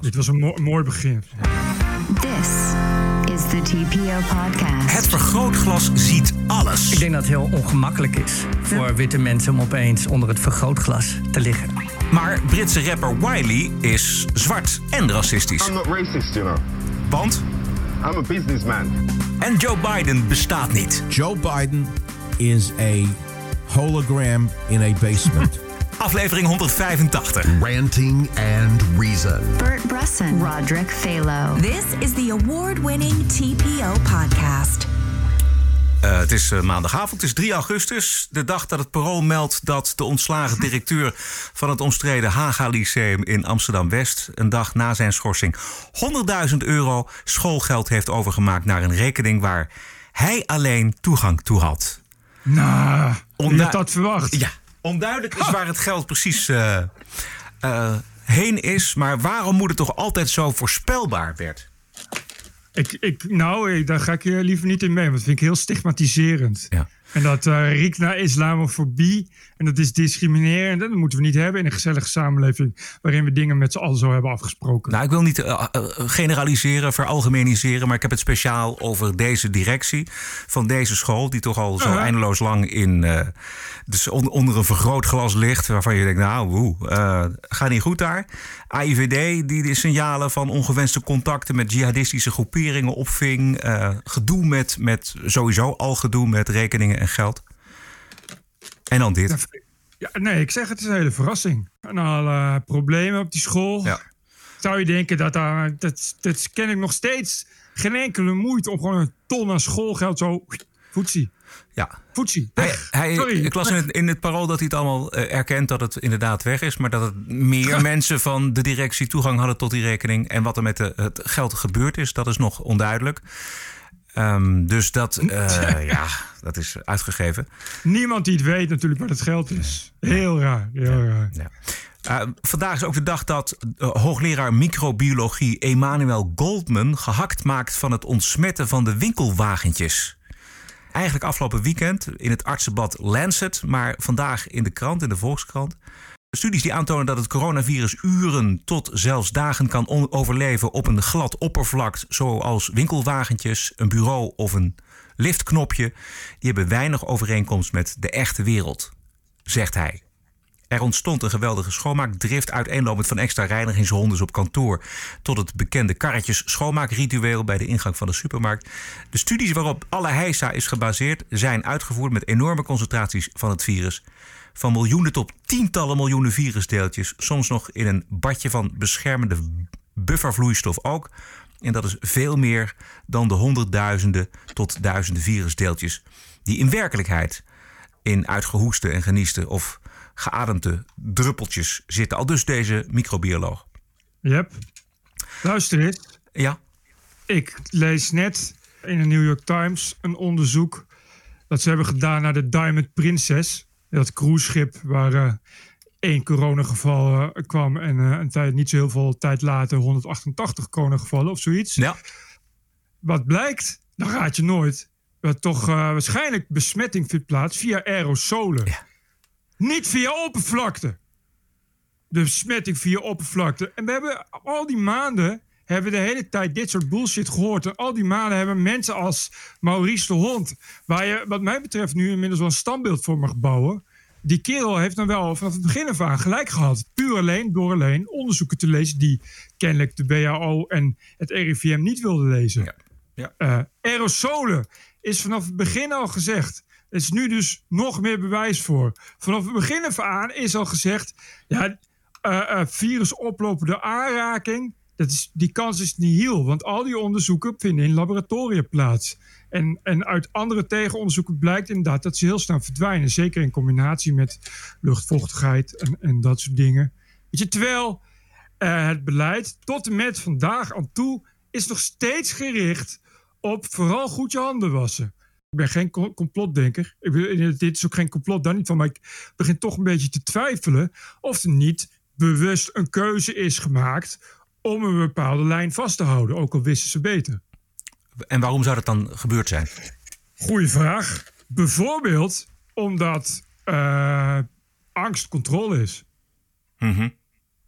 Dit was een mo- mooi begin. This is the TPO podcast. Het vergrootglas ziet alles. Ik denk dat het heel ongemakkelijk is voor witte mensen om opeens onder het vergrootglas te liggen. Maar Britse rapper Wiley is zwart en racistisch. I'm not racist, you know. Want I'm a businessman. en Joe Biden bestaat niet. Joe Biden is a hologram in a basement. Aflevering 185. Ranting and Reason. Bert Bresson, Roderick Phalo. This is the award winning TPO podcast. Eh, het is eh, maandagavond, het is 3 augustus. De dag dat het parool meldt dat de ontslagen directeur van het omstreden Haga Lyceum in Amsterdam-West... een dag na zijn schorsing 100.000 euro schoolgeld heeft overgemaakt naar een rekening waar hij alleen toegang toe had. Nou, Ondu- had dat verwacht? Ja, onduidelijk is waar het geld precies eh, eh, heen is. Maar waarom moet het toch altijd zo voorspelbaar, Bert? Ik, ik, nou, ik, daar ga ik je liever niet in mee, want dat vind ik heel stigmatiserend. Ja. En dat eh riekt naar islamofobie. En dat is discriminerend. En dat moeten we niet hebben in een gezellige samenleving. waarin we dingen met z'n allen zo hebben afgesproken. Nou, ik wil niet eh, eh, generaliseren, veralgemeniseren, maar ik heb het speciaal over deze directie van deze school, die toch al zo eindeloos lang in, eh, dus on- onder een vergrootglas ligt, waarvan je denkt, nou, woe, gaat niet goed daar. AIVD, die de signalen van ongewenste contacten met jihadistische groeperingen opving, gedoe met, met, sowieso al gedoe met rekeningen en geld. En dan dit. Ja, nee, ik zeg het is een hele verrassing. En alle problemen op die school. Ja. Zou je denken dat daar. Dat, dat ken ik nog steeds. Geen enkele moeite om gewoon een ton aan schoolgeld zo. Voetsie. Ja, Voetsie. Hij, hij, Sorry. ik las in het, in het parool dat hij het allemaal eh, erkent dat het inderdaad weg is. Maar dat het meer mensen van de directie toegang hadden tot die rekening. En wat er met de, het geld gebeurd is, dat is nog onduidelijk. Ehm, dus dat, eh, ja, dat is uitgegeven. Niemand die het weet natuurlijk waar het geld is. Heel raar. Heel raar. Ja. Eh, vandaag is ook de dag dat eh, hoogleraar microbiologie Emmanuel Goldman gehakt maakt van het ontsmetten van de winkelwagentjes. Eigenlijk afgelopen weekend in het artsenblad Lancet, maar vandaag in de krant, in de Volkskrant. Studies die aantonen dat het coronavirus uren tot zelfs dagen kan overleven op een glad oppervlak, zoals winkelwagentjes, een bureau of een liftknopje, die hebben weinig overeenkomst met de echte wereld, zegt hij. Er ontstond een geweldige schoonmaakdrift, uiteenlopend van extra reinigingshonden op kantoor tot het bekende karretjes schoonmaakritueel bij de ingang van de supermarkt. De studies waarop alle heisa is gebaseerd zijn uitgevoerd met enorme concentraties van het virus. Van miljoenen tot tientallen miljoenen virusdeeltjes, soms nog in een badje van beschermende buffervloeistof ook. En dat is veel meer dan de honderdduizenden tot duizenden virusdeeltjes die in werkelijkheid in uitgehoeste en genieste of geademde druppeltjes zitten. Al dus deze microbioloog. Yep. Luister eens. Ja, Ik lees net in de New York Times een onderzoek dat ze hebben gedaan naar de Diamond Princess. Dat cruiseschip waar eh, één coronageval eh, kwam en eh, een tijd, niet zo heel veel tijd later 188 coronagevallen of zoiets. ja. Wat blijkt, dan raad je nooit, dat toch waarschijnlijk besmetting vindt plaats via aerosolen. Ja. Niet via oppervlakte. De besmetting via oppervlakte. En we hebben al die maanden hebben we de hele tijd dit soort bullshit gehoord. En al die maanden hebben mensen als Maurice de Hond, waar je wat mij betreft nu inmiddels wel een standbeeld voor mag bouwen. Die kerel heeft dan wel vanaf het begin af aan gelijk gehad. Puur alleen door alleen onderzoeken te lezen die kennelijk de WHO en het RIVM niet wilden lezen. Ja. Ja. Eh, aerosolen is vanaf het begin al gezegd. Er is nu dus nog meer bewijs voor. Vanaf het begin af aan is al gezegd... Ja, eh, eh, virus oplopen door aanraking... Dat die kans is nihil. Want al die onderzoeken vinden in laboratoria plaats. En, en uit andere tegenonderzoeken blijkt inderdaad... dat ze heel snel verdwijnen. Zeker in combinatie met luchtvochtigheid en, en dat soort dingen. Weet je, terwijl eh, het beleid tot en met vandaag aan toe... is nog steeds gericht op vooral goed je handen wassen. Ik ben geen co- complotdenker. Ik ben, dit is ook geen complot, daar niet van. Maar ik begin toch een beetje te twijfelen of er niet bewust een keuze is gemaakt om een bepaalde lijn vast te houden. Ook al wisten ze beter. En waarom zou dat dan gebeurd zijn? Goeie vraag. Bijvoorbeeld omdat eh, angst controle is. Mhm.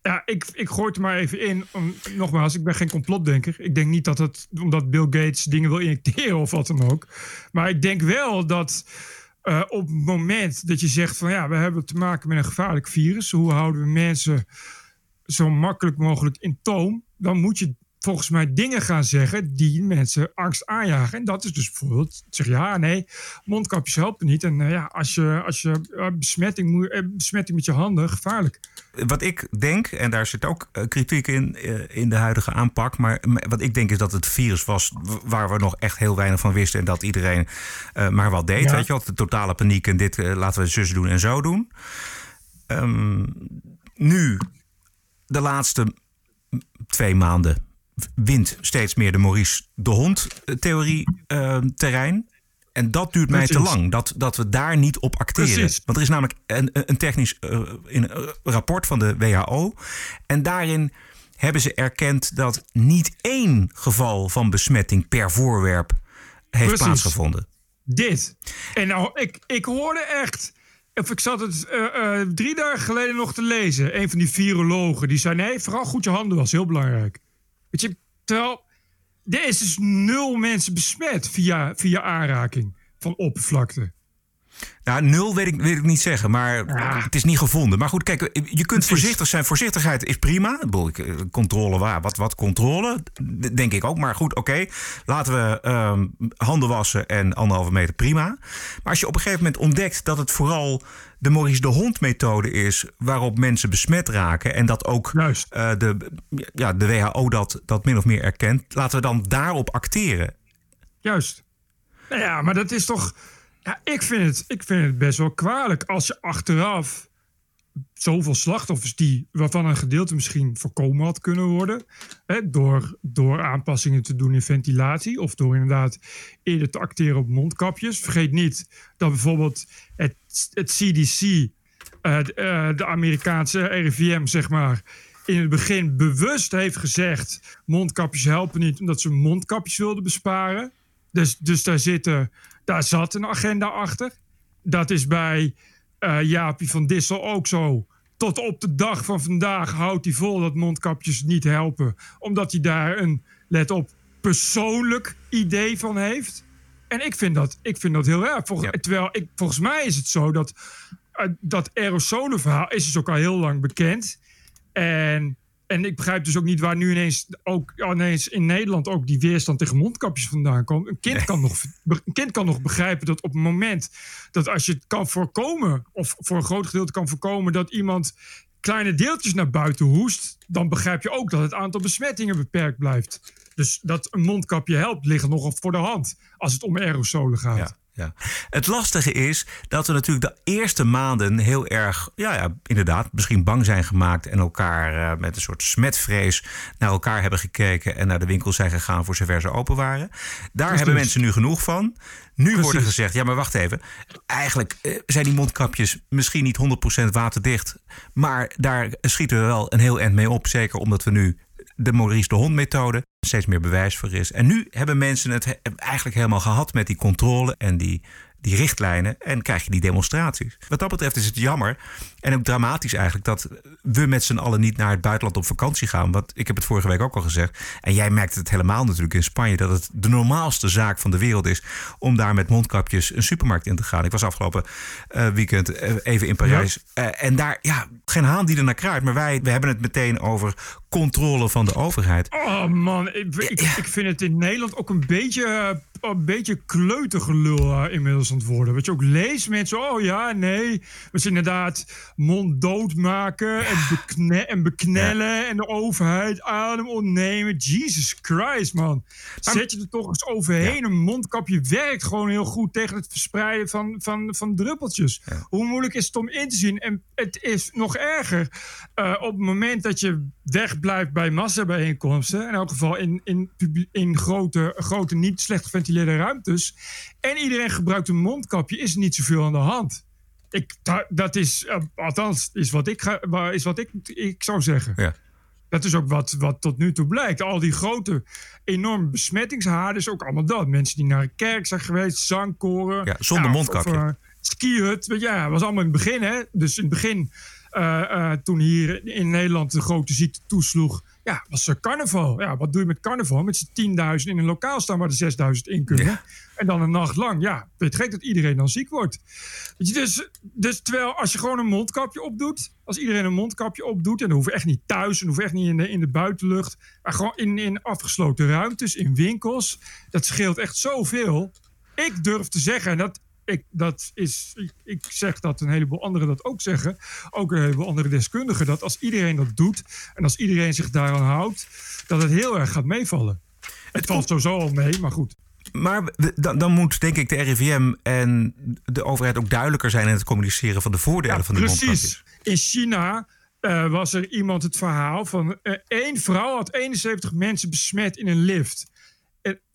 Ja, ik, ik gooi het er maar even in. Om, nogmaals, ik ben geen complotdenker. Ik denk niet dat het omdat Bill Gates dingen wil injecteren of wat dan ook. Maar ik denk wel dat eh, op het moment dat je zegt van ja, we hebben te maken met een gevaarlijk virus. Hoe houden we mensen zo makkelijk mogelijk in toom? Dan moet je volgens mij dingen gaan zeggen die mensen angst aanjagen. En dat is dus bijvoorbeeld zeg ja, nee, mondkapjes helpen niet. En eh, ja, als je, als je eh, besmetting, moet- eh, besmetting met je handen, gevaarlijk. Wat ik denk, en daar zit ook kritiek in, in de huidige aanpak. Maar wat ik denk is dat het virus was waar we nog echt heel weinig van wisten. En dat iedereen maar wat deed. Ja. Weet je wel, de totale paniek en dit laten we zus doen en zo doen. Ehm, nu, de laatste twee maanden, wint steeds meer de Maurice de Hond-theorie eh, terrein. En dat duurt mij te lang, dat, dat we daar niet op acteren. Precies. Want er is namelijk een, een technisch eh, in, eh, rapport van de WHO. En daarin hebben ze erkend dat niet één geval van besmetting per voorwerp heeft Precies. plaatsgevonden. Dit. En nou, ik, ik hoorde echt. Ik zat het eh, eh, drie dagen geleden nog te lezen. Een van die virologen die zei: nee, vooral goed je handen was heel belangrijk. Weet je, terwijl er is dus nul mensen besmet via, via aanraking van oppervlakte. Nou, nul weet ik, weet ik niet zeggen, maar het is niet gevonden. Maar goed, kijk, je kunt voorzichtig zijn. Voorzichtigheid is prima. Ik eh, Controle waar? Wat, wat controle? Denk ik ook. Maar goed, oké. Laten we ehm, handen wassen en anderhalve meter, prima. Maar als je op een gegeven moment ontdekt dat het vooral de Maurice de Hond methode is... waarop mensen besmet raken... en dat ook eh, de, ja, de WHO dat, dat min of meer erkent... laten we dan daarop acteren. Juist. Nou ja, maar dat is toch. Ja, ik, vind het, ik vind het best wel kwalijk als je achteraf zoveel slachtoffers die, waarvan een gedeelte misschien voorkomen had kunnen worden. Hè, door, door aanpassingen te doen in ventilatie. Of door inderdaad eerder te acteren op mondkapjes. Vergeet niet dat bijvoorbeeld het, het CDC, eh, de, eh, de Amerikaanse RIVM, zeg maar. In het begin bewust heeft gezegd: mondkapjes helpen niet, omdat ze mondkapjes wilden besparen. Dus, dus daar, zitten, daar zat een agenda achter. Dat is bij eh Jaapie van Dissel ook zo. Tot op de dag van vandaag houdt hij vol dat mondkapjes niet helpen. Omdat hij daar een, let op, persoonlijk idee van heeft. En ik vind dat, ik vind dat heel erg. Ja. Terwijl ik, volgens mij is het zo dat eh, dat aerosolenverhaal is dus ook al heel lang bekend. En, en ik begrijp dus ook niet waar nu ineens, ook, ineens in Nederland ook die weerstand tegen mondkapjes vandaan komt. Een kind, kan nog, een kind kan nog begrijpen dat op het moment dat als je het kan voorkomen, of voor een groot gedeelte kan voorkomen dat iemand kleine deeltjes naar buiten hoest, dan begrijp je ook dat het aantal besmettingen beperkt blijft. Dus dat een mondkapje helpt, ligt nogal voor de hand als het om aerosolen gaat. Ja, ja. Het lastige is dat we natuurlijk de eerste maanden heel erg, ja, ja inderdaad, misschien bang zijn gemaakt en elkaar eh, met een soort smetvrees naar elkaar hebben gekeken en naar de winkels zijn gegaan voor zover ze open waren. Daar hebben mensen nu genoeg van. Nu wordt er gezegd, ja, maar wacht even. Eigenlijk eh, zijn die mondkapjes misschien niet 100% waterdicht, maar daar schieten we wel een heel eind mee op. Zeker omdat we nu de Maurice de Hond methode steeds meer bewijs voor is. En nu hebben mensen het he- eigenlijk helemaal gehad met die controle en die, die richtlijnen. En krijg je die demonstraties. Wat dat betreft is het jammer en ook dramatisch eigenlijk dat we met z'n allen niet naar het buitenland op vakantie gaan. Want ik heb het vorige week ook al gezegd. En jij merkt het helemaal natuurlijk in Spanje dat het de normaalste zaak van de wereld is om daar met mondkapjes een supermarkt in te gaan. Ik was afgelopen eh, weekend eh, even in Parijs. Eh, en daar, ja, geen haan die er naar kruidt. Maar wij we hebben het meteen over controle van de overheid. Oh man, ik, ik, ik vind het in Nederland ook een beetje, een beetje kleutergelul inmiddels aan het worden. Wat je ook leest, mensen, oh ja, nee. We zijn inderdaad mond doodmaken en, bekne en beknellen en de overheid adem ontnemen. Jesus Christ, man. Zet je er toch eens overheen. Een mondkapje werkt gewoon heel goed tegen het verspreiden van, van, van druppeltjes. Hoe moeilijk is het om in te zien? En het is nog erger eh, op het moment dat je wegblijft bij massabijeenkomsten. In elk geval in, in, in grote, grote, niet slecht geventileerde ruimtes. En iedereen gebruikt een mondkapje, is er niet zoveel aan de hand. Ik, da- dat is, eh, althans, is wat ik, ga, is wat ik, ik zou zeggen. Ja. Dat is ook wat, wat tot nu toe blijkt. Al die grote, enorme besmettingshaarden is ook allemaal dat. Mensen die naar een kerk zijn geweest, zangkoren. Ja, zonder of- mondkapje. Of, eh, skihut, ja, was allemaal in het begin, hè. Dus in het begin eh, toen hier in Nederland de grote ziekte toesloeg, ja, was er carnaval. Ja, wat doe je met carnaval? Met z'n 10.000 in een lokaal staan waar er 6.000 in kunnen. Ja. En dan een nacht lang. Ja, weet je gek dat iedereen dan ziek wordt. Weet je, dus, dus terwijl als je gewoon een mondkapje opdoet. Als iedereen een mondkapje opdoet. En dan hoeft echt niet thuis. En hoeft echt niet in de, in de buitenlucht. Maar gewoon in, in afgesloten ruimtes. In winkels. Dat scheelt echt zoveel. Ik durf te zeggen. En dat, ik, dat is, ik, ik zeg dat een heleboel anderen dat ook zeggen. Ook een heleboel andere deskundigen. Dat als iedereen dat doet. En als iedereen zich daaraan houdt. Dat het heel erg gaat meevallen. Het valt sowieso al mee, maar goed. Maar dan, dan moet denk ik de RIVM en de overheid ook duidelijker zijn in het communiceren van de voordelen van de mondkapjes. Precies. In China eh, was er iemand het verhaal van eh, één vrouw had 71 mensen besmet in een lift.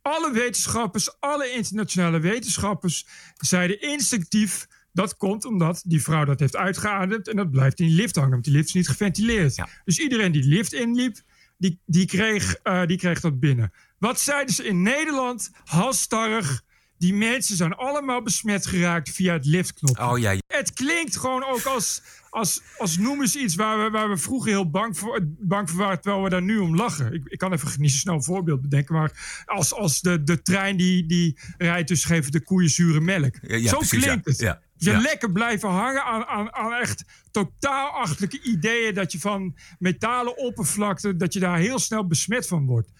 Alle wetenschappers, alle internationale wetenschappers zeiden instinctief dat komt omdat die vrouw dat heeft uitgeademd en dat blijft in die lift hangen. Want die lift is niet geventileerd. Ja. Dus iedereen die de lift inliep, die, die, kreeg, eh, die kreeg dat binnen. Wat zeiden ze in Nederland? Halstarrig. Die mensen zijn allemaal besmet geraakt via het liftknopje. Oh ja, Het klinkt gewoon ook als, als, als noem eens iets waar we, waar we vroeger heel bang voor, bang voor waren, terwijl we daar nu om lachen. Ik, ik kan even niet zo snel een voorbeeld bedenken, maar als, als de, de trein die, die rijdt, dus geven de koeien zure melk. Ja, ja, Zo precies, klinkt het. Ja, Je ja. lekker blijven hangen aan, aan, aan echt totaal achterlijke ideeën dat je van metalen oppervlakte, dat je daar heel snel besmet van wordt.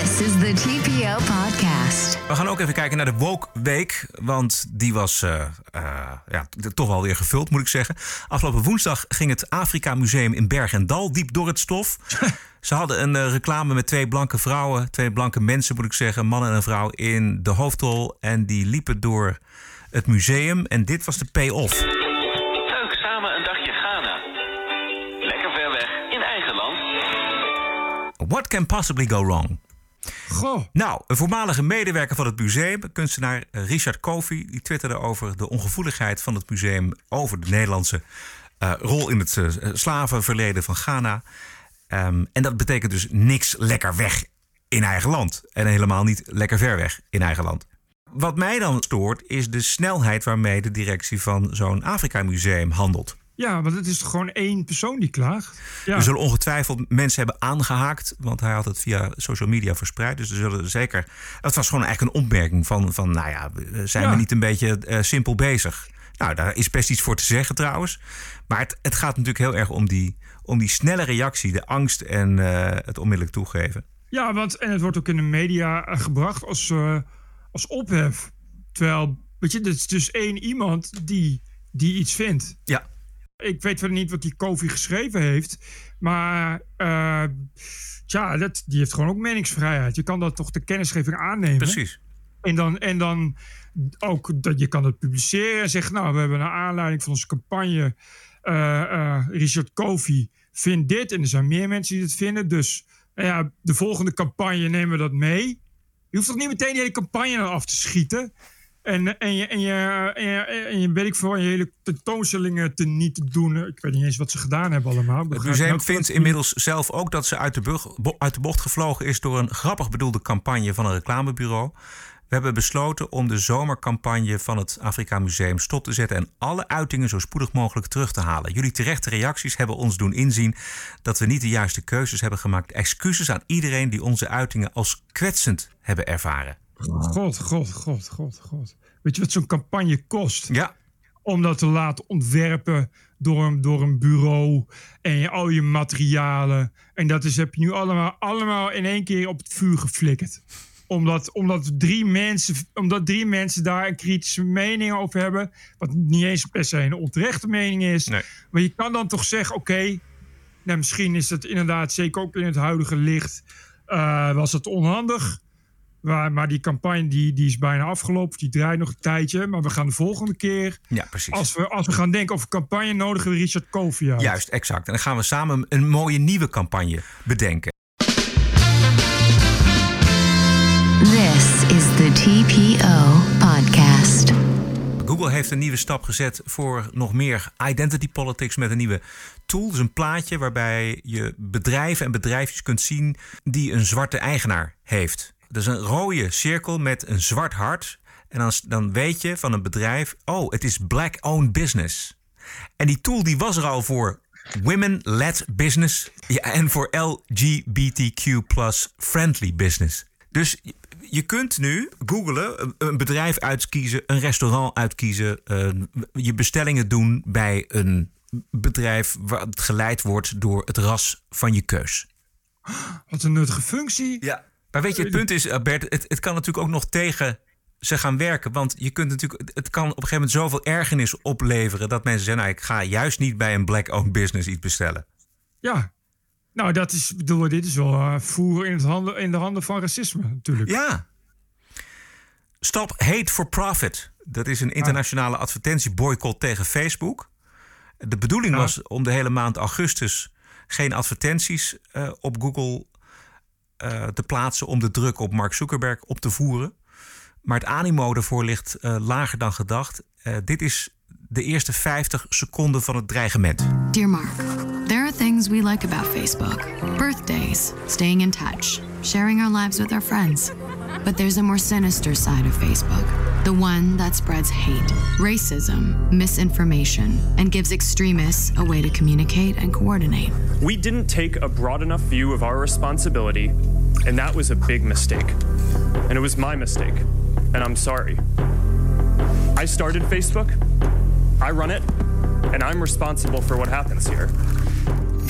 This is the TPO podcast. We gaan ook even kijken naar de Woke Week. Want die was eh, eh, ja, toch wel weer gevuld, moet ik zeggen. Afgelopen woensdag ging het Afrika Museum in Berg en Dal diep door het stof. Ze hadden een eh, reclame met twee blanke vrouwen, twee blanke mensen moet ik zeggen, man en een vrouw in de hoofdrol. En die liepen door het museum. En dit was de payoff. Leuk samen een dagje Ghana. Lekker ver weg in eigen land. What can possibly go wrong? Goh, Nou, een voormalige medewerker van het museum, kunstenaar Richard Kofi, die twitterde over de ongevoeligheid van het museum over de Nederlandse eh, rol in het eh, slavenverleden van Ghana. Ehm, en dat betekent dus niks lekker weg in eigen land. En helemaal niet lekker ver weg in eigen land. Wat mij dan stoort, is de snelheid waarmee de directie van zo'n Afrika-museum handelt. Ja, want het is toch gewoon één persoon die klaagt? Ja. Er zullen ongetwijfeld mensen hebben aangehaakt, want hij had het via social media verspreid. Dus er zullen zeker. Het was gewoon eigenlijk een opmerking van, van nou ja, zijn Ja. we niet een beetje eh, simpel bezig? Nou, daar is best iets voor te zeggen trouwens. Maar het, het gaat natuurlijk heel erg om die, om die snelle reactie, de angst en eh, het onmiddellijk toegeven. Ja, want en het wordt ook in de media eh, gebracht als, eh, als ophef. Terwijl, weet je, dit is dus één iemand die, die iets vindt. Ja, Ik weet verder niet wat die Kofi geschreven heeft. Maar tja, dat, die heeft gewoon ook meningsvrijheid. Je kan dat toch de kennisgeving aannemen. precies. En dan, en dan ook dat je kan het publiceren en zeggen: Nou, we hebben naar aanleiding van onze campagne. eh, eh, Richard Kofi vindt dit. En er zijn meer mensen die dit vinden. Dus nou ja, de volgende campagne nemen we dat mee. Je hoeft toch niet meteen die hele campagne dan af te schieten. En, en, je, en, je, en, je, en je, weet ik veel, je hele tentoonstellingen te niet doen. Ik weet niet eens wat ze gedaan hebben allemaal. Het museum vindt inmiddels zelf ook dat ze uit de, bo- uit de bocht gevlogen is door een grappig bedoelde campagne van een reclamebureau. We hebben besloten om de zomercampagne van het Afrika Museum stop te zetten en alle uitingen zo spoedig mogelijk terug te halen. Jullie terechte reacties hebben ons doen inzien dat we niet de juiste keuzes hebben gemaakt. Excuses aan iedereen die onze uitingen als kwetsend hebben ervaren. God, god, god, god, god. Weet je wat zo'n campagne kost? Ja, om dat te laten ontwerpen door een, door een bureau en je, al je materialen. En dat is, heb je nu allemaal, allemaal in één keer op het vuur geflikkerd. Omdat, omdat, drie mensen, omdat drie mensen daar een kritische mening over hebben. Wat niet eens per se een onterechte mening is. Nee. Maar je kan dan toch zeggen: oké, nou, misschien is het inderdaad, zeker ook in het huidige licht, eh, was het onhandig. Maar, maar die campagne die, die is bijna afgelopen. Die draait nog een tijdje. Maar we gaan de volgende keer ja precies. als we, als we gaan denken over campagne, nodigen we Richard Kofi uit. Juist, exact. En dan gaan we samen een mooie nieuwe campagne bedenken. This is the TPO podcast. Google heeft een nieuwe stap gezet voor nog meer identity politics met een nieuwe tool. Dus een plaatje waarbij je bedrijven en bedrijfjes kunt zien die een zwarte eigenaar heeft. Dat is een rode cirkel met een zwart hart. En dan, dan weet je van een bedrijf, oh, het is black-owned business. En die tool die was er al voor women-led business ja, en voor LGBTQ friendly business. Dus je- kunt nu googlen, een- bedrijf uitkiezen, een restaurant uitkiezen, je bestellingen doen bij een bedrijf waar het geleid wordt door het ras van je keus. Wat een nuttige functie. Ja. Maar weet je, het punt is, eh, Bert, het, het kan natuurlijk ook nog tegen ze gaan werken. Want je kunt natuurlijk, het kan op een gegeven moment zoveel ergernis opleveren dat mensen zeggen: nou, ik ga juist niet bij een black-owned business iets bestellen. Ja. Nou, dat is, bedoel, dit is wel eh, voer in, het handen, in de handen van racisme natuurlijk. Ja. Stop Hate for Profit. Dat is een internationale advertentieboycott tegen Facebook. De bedoeling was om de hele maand augustus geen advertenties eh, op Google eh, te plaatsen om de druk op Mark Zuckerberg op te voeren. Maar het animo ervoor ligt eh, lager dan gedacht. Eh, dit is de eerste 50 seconden van het dreigement. Dear Mark, there are things we like about Facebook birthdays, staying in touch, sharing our lives with our friends. But there's a more sinister side of Facebook the one that spreads hate, racism, misinformation, and gives extremists a way to communicate and coordinate. We didn't take a broad enough view of our responsibility, and that was a big mistake. And it was my mistake, and I'm sorry. I started Facebook, I run it, and I'm responsible for what happens here.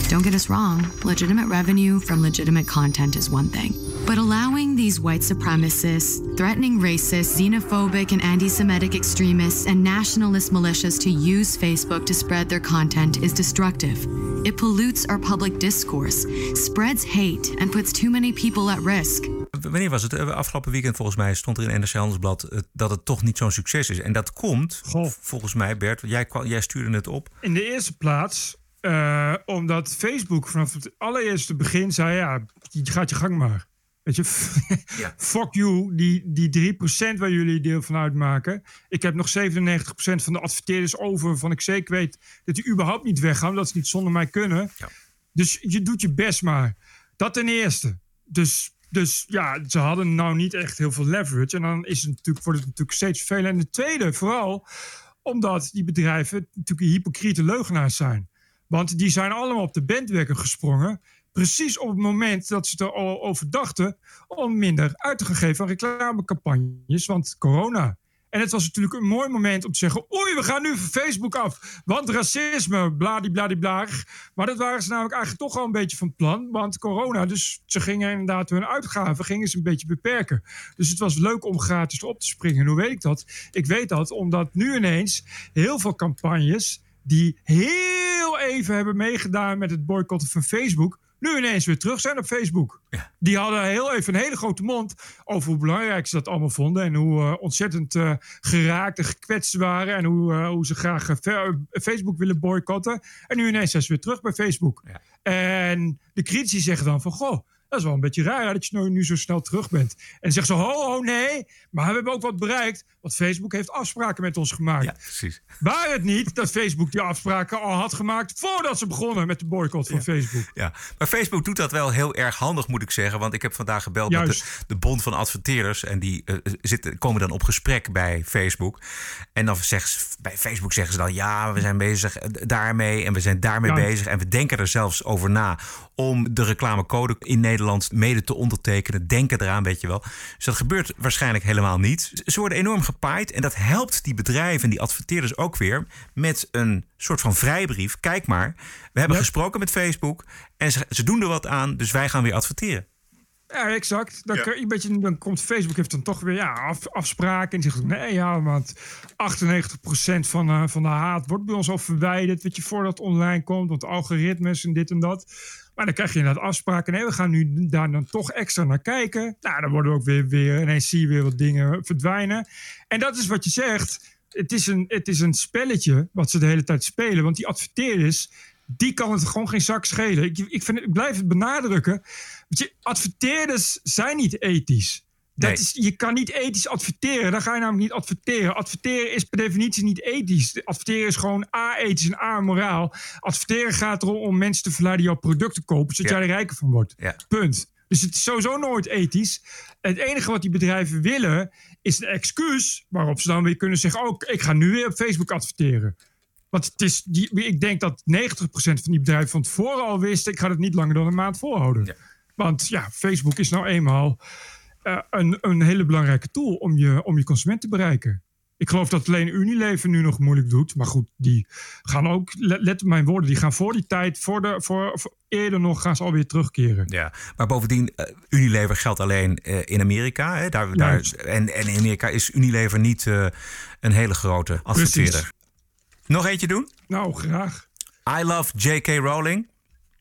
Don't get us wrong, legitimate revenue from legitimate content is one thing. But allowing these white supremacists, threatening racists, xenophobic, and anti Semitic extremists, and nationalist militias to use Facebook to spread their content is destructive. It pollutes our public discourse, spreads hate, and puts too many people at risk. Wanneer was het? Eh, Afgelopen weekend volgens mij stond er in NRC Handelsblad eh, dat het toch niet zo'n succes is. En dat komt, Goh. volgens mij Bert, jij, kwam- jij stuurde het op. In de eerste plaats, eh, omdat Facebook vanaf het allereerste begin zei: ja, je gaat je gang maar. Weet je, Ja. fuck you, die, die 3% waar jullie deel van uitmaken. Ik heb nog 97% van de adverteerders over, waarvan ik zeker weet dat die überhaupt niet weggaan, omdat ze niet zonder mij kunnen. Ja. Dus je doet je best maar. Dat ten eerste. Dus, dus ja, ze hadden nou niet echt heel veel leverage. En dan is het natuurlijk, wordt het natuurlijk steeds vervelend. En de tweede, vooral omdat die bedrijven natuurlijk hypocriete leugenaars zijn. Want die zijn allemaal op de bandwagon gesprongen. Precies op het moment dat ze er al over dachten om minder uit te geven aan reclamecampagnes. Want corona. En het was natuurlijk een mooi moment om te zeggen: Oei, we gaan nu van Facebook af. Want racisme, bladibladibla. Maar dat waren ze namelijk eigenlijk toch al een beetje van plan. Want corona, dus ze gingen inderdaad hun uitgaven gingen ze een beetje beperken. Dus het was leuk om gratis op te springen. En hoe weet ik dat? Ik weet dat omdat nu ineens heel veel campagnes die heel even hebben meegedaan met het boycotten van Facebook, nu ineens weer terug zijn op Facebook. Ja. Die hadden heel even een hele grote mond over hoe belangrijk ze dat allemaal vonden. En hoe eh, ontzettend eh, geraakt en gekwetst waren. En hoe, eh, hoe ze graag Facebook willen boycotten. En nu ineens zijn ze weer terug bij Facebook. Ja. En de critici zeggen dan van... Goh, dat is wel een beetje raar dat je nu, nu zo snel terug bent. En zeggen ze, ho, ho, nee. Maar we hebben ook wat bereikt. Want Facebook heeft afspraken met ons gemaakt. Ja, precies. Waar het niet dat Facebook die afspraken al had gemaakt... voordat ze begonnen met de boycott van Facebook. Ja, maar Facebook doet dat wel heel erg handig, moet ik zeggen. Want ik heb vandaag gebeld met Juist. de, de Bond van Adverteerders. En die eh, zitten, komen dan op gesprek bij Facebook. En dan zeggen ze, bij Facebook zeggen ze dan... ja, we zijn bezig eh, daarmee en we zijn daarmee Ja. bezig. En we denken er zelfs over na om de reclamecode in Nederland mede te ondertekenen. Denken eraan, weet je wel. Dus dat gebeurt waarschijnlijk helemaal niet. Ze worden enorm gepaaid. En dat helpt die bedrijven en die adverteerders ook weer... met een soort van vrijbrief. Kijk maar, we hebben Ja. gesproken met Facebook... en ze, ze doen er wat aan, dus wij gaan weer adverteren. Ja, exact. Dan, kan een beetje, dan komt Facebook heeft dan toch weer ja, af, afspraken. En zegt nee, ja, want 98% van, eh, van de haat wordt bij ons al verwijderd. Weet je, voordat het online komt. Want algoritmes en dit en dat. Maar dan krijg je inderdaad afspraken. Nee, we gaan nu daar dan toch extra naar kijken. Nou, dan worden we ook weer, weer ineens zie je weer wat dingen verdwijnen. En dat is wat je zegt. Het is een, het is een spelletje wat ze de hele tijd spelen. Want die adverteerders, die kan het gewoon geen zak schelen. Ik, ik, vind, ik blijf het benadrukken. Je, adverteerders zijn niet ethisch. Dat Nee. is, je kan niet ethisch adverteren. Dan ga je namelijk niet adverteren. Adverteren is per definitie niet ethisch. Adverteren is gewoon a-ethisch en a-moraal. Adverteren gaat erom om mensen te verleiden jouw product te kopen, zodat Ja. jij er rijker van wordt. Ja. Punt. Dus het is sowieso nooit ethisch. Het enige wat die bedrijven willen is een excuus waarop ze dan weer kunnen zeggen: Oh, ik ga nu weer op Facebook adverteren. Want het is die, ik denk dat 90% van die bedrijven van tevoren al wisten: ik ga het niet langer dan een maand volhouden. Want ja, Facebook is nou eenmaal uh, een, een hele belangrijke tool om je, om je consument te bereiken. Ik geloof dat alleen Unilever nu nog moeilijk doet. Maar goed, die gaan ook, let, op mijn woorden, die gaan voor die tijd, voor de, voor, voor eerder nog, gaan ze alweer terugkeren. Ja, maar bovendien, uh, Unilever geldt alleen uh, in Amerika. Hè? Daar, daar, en, en in Amerika is Unilever niet uh, een hele grote adverteerder. Nog eentje doen? Nou, graag. I love J.K. Rowling.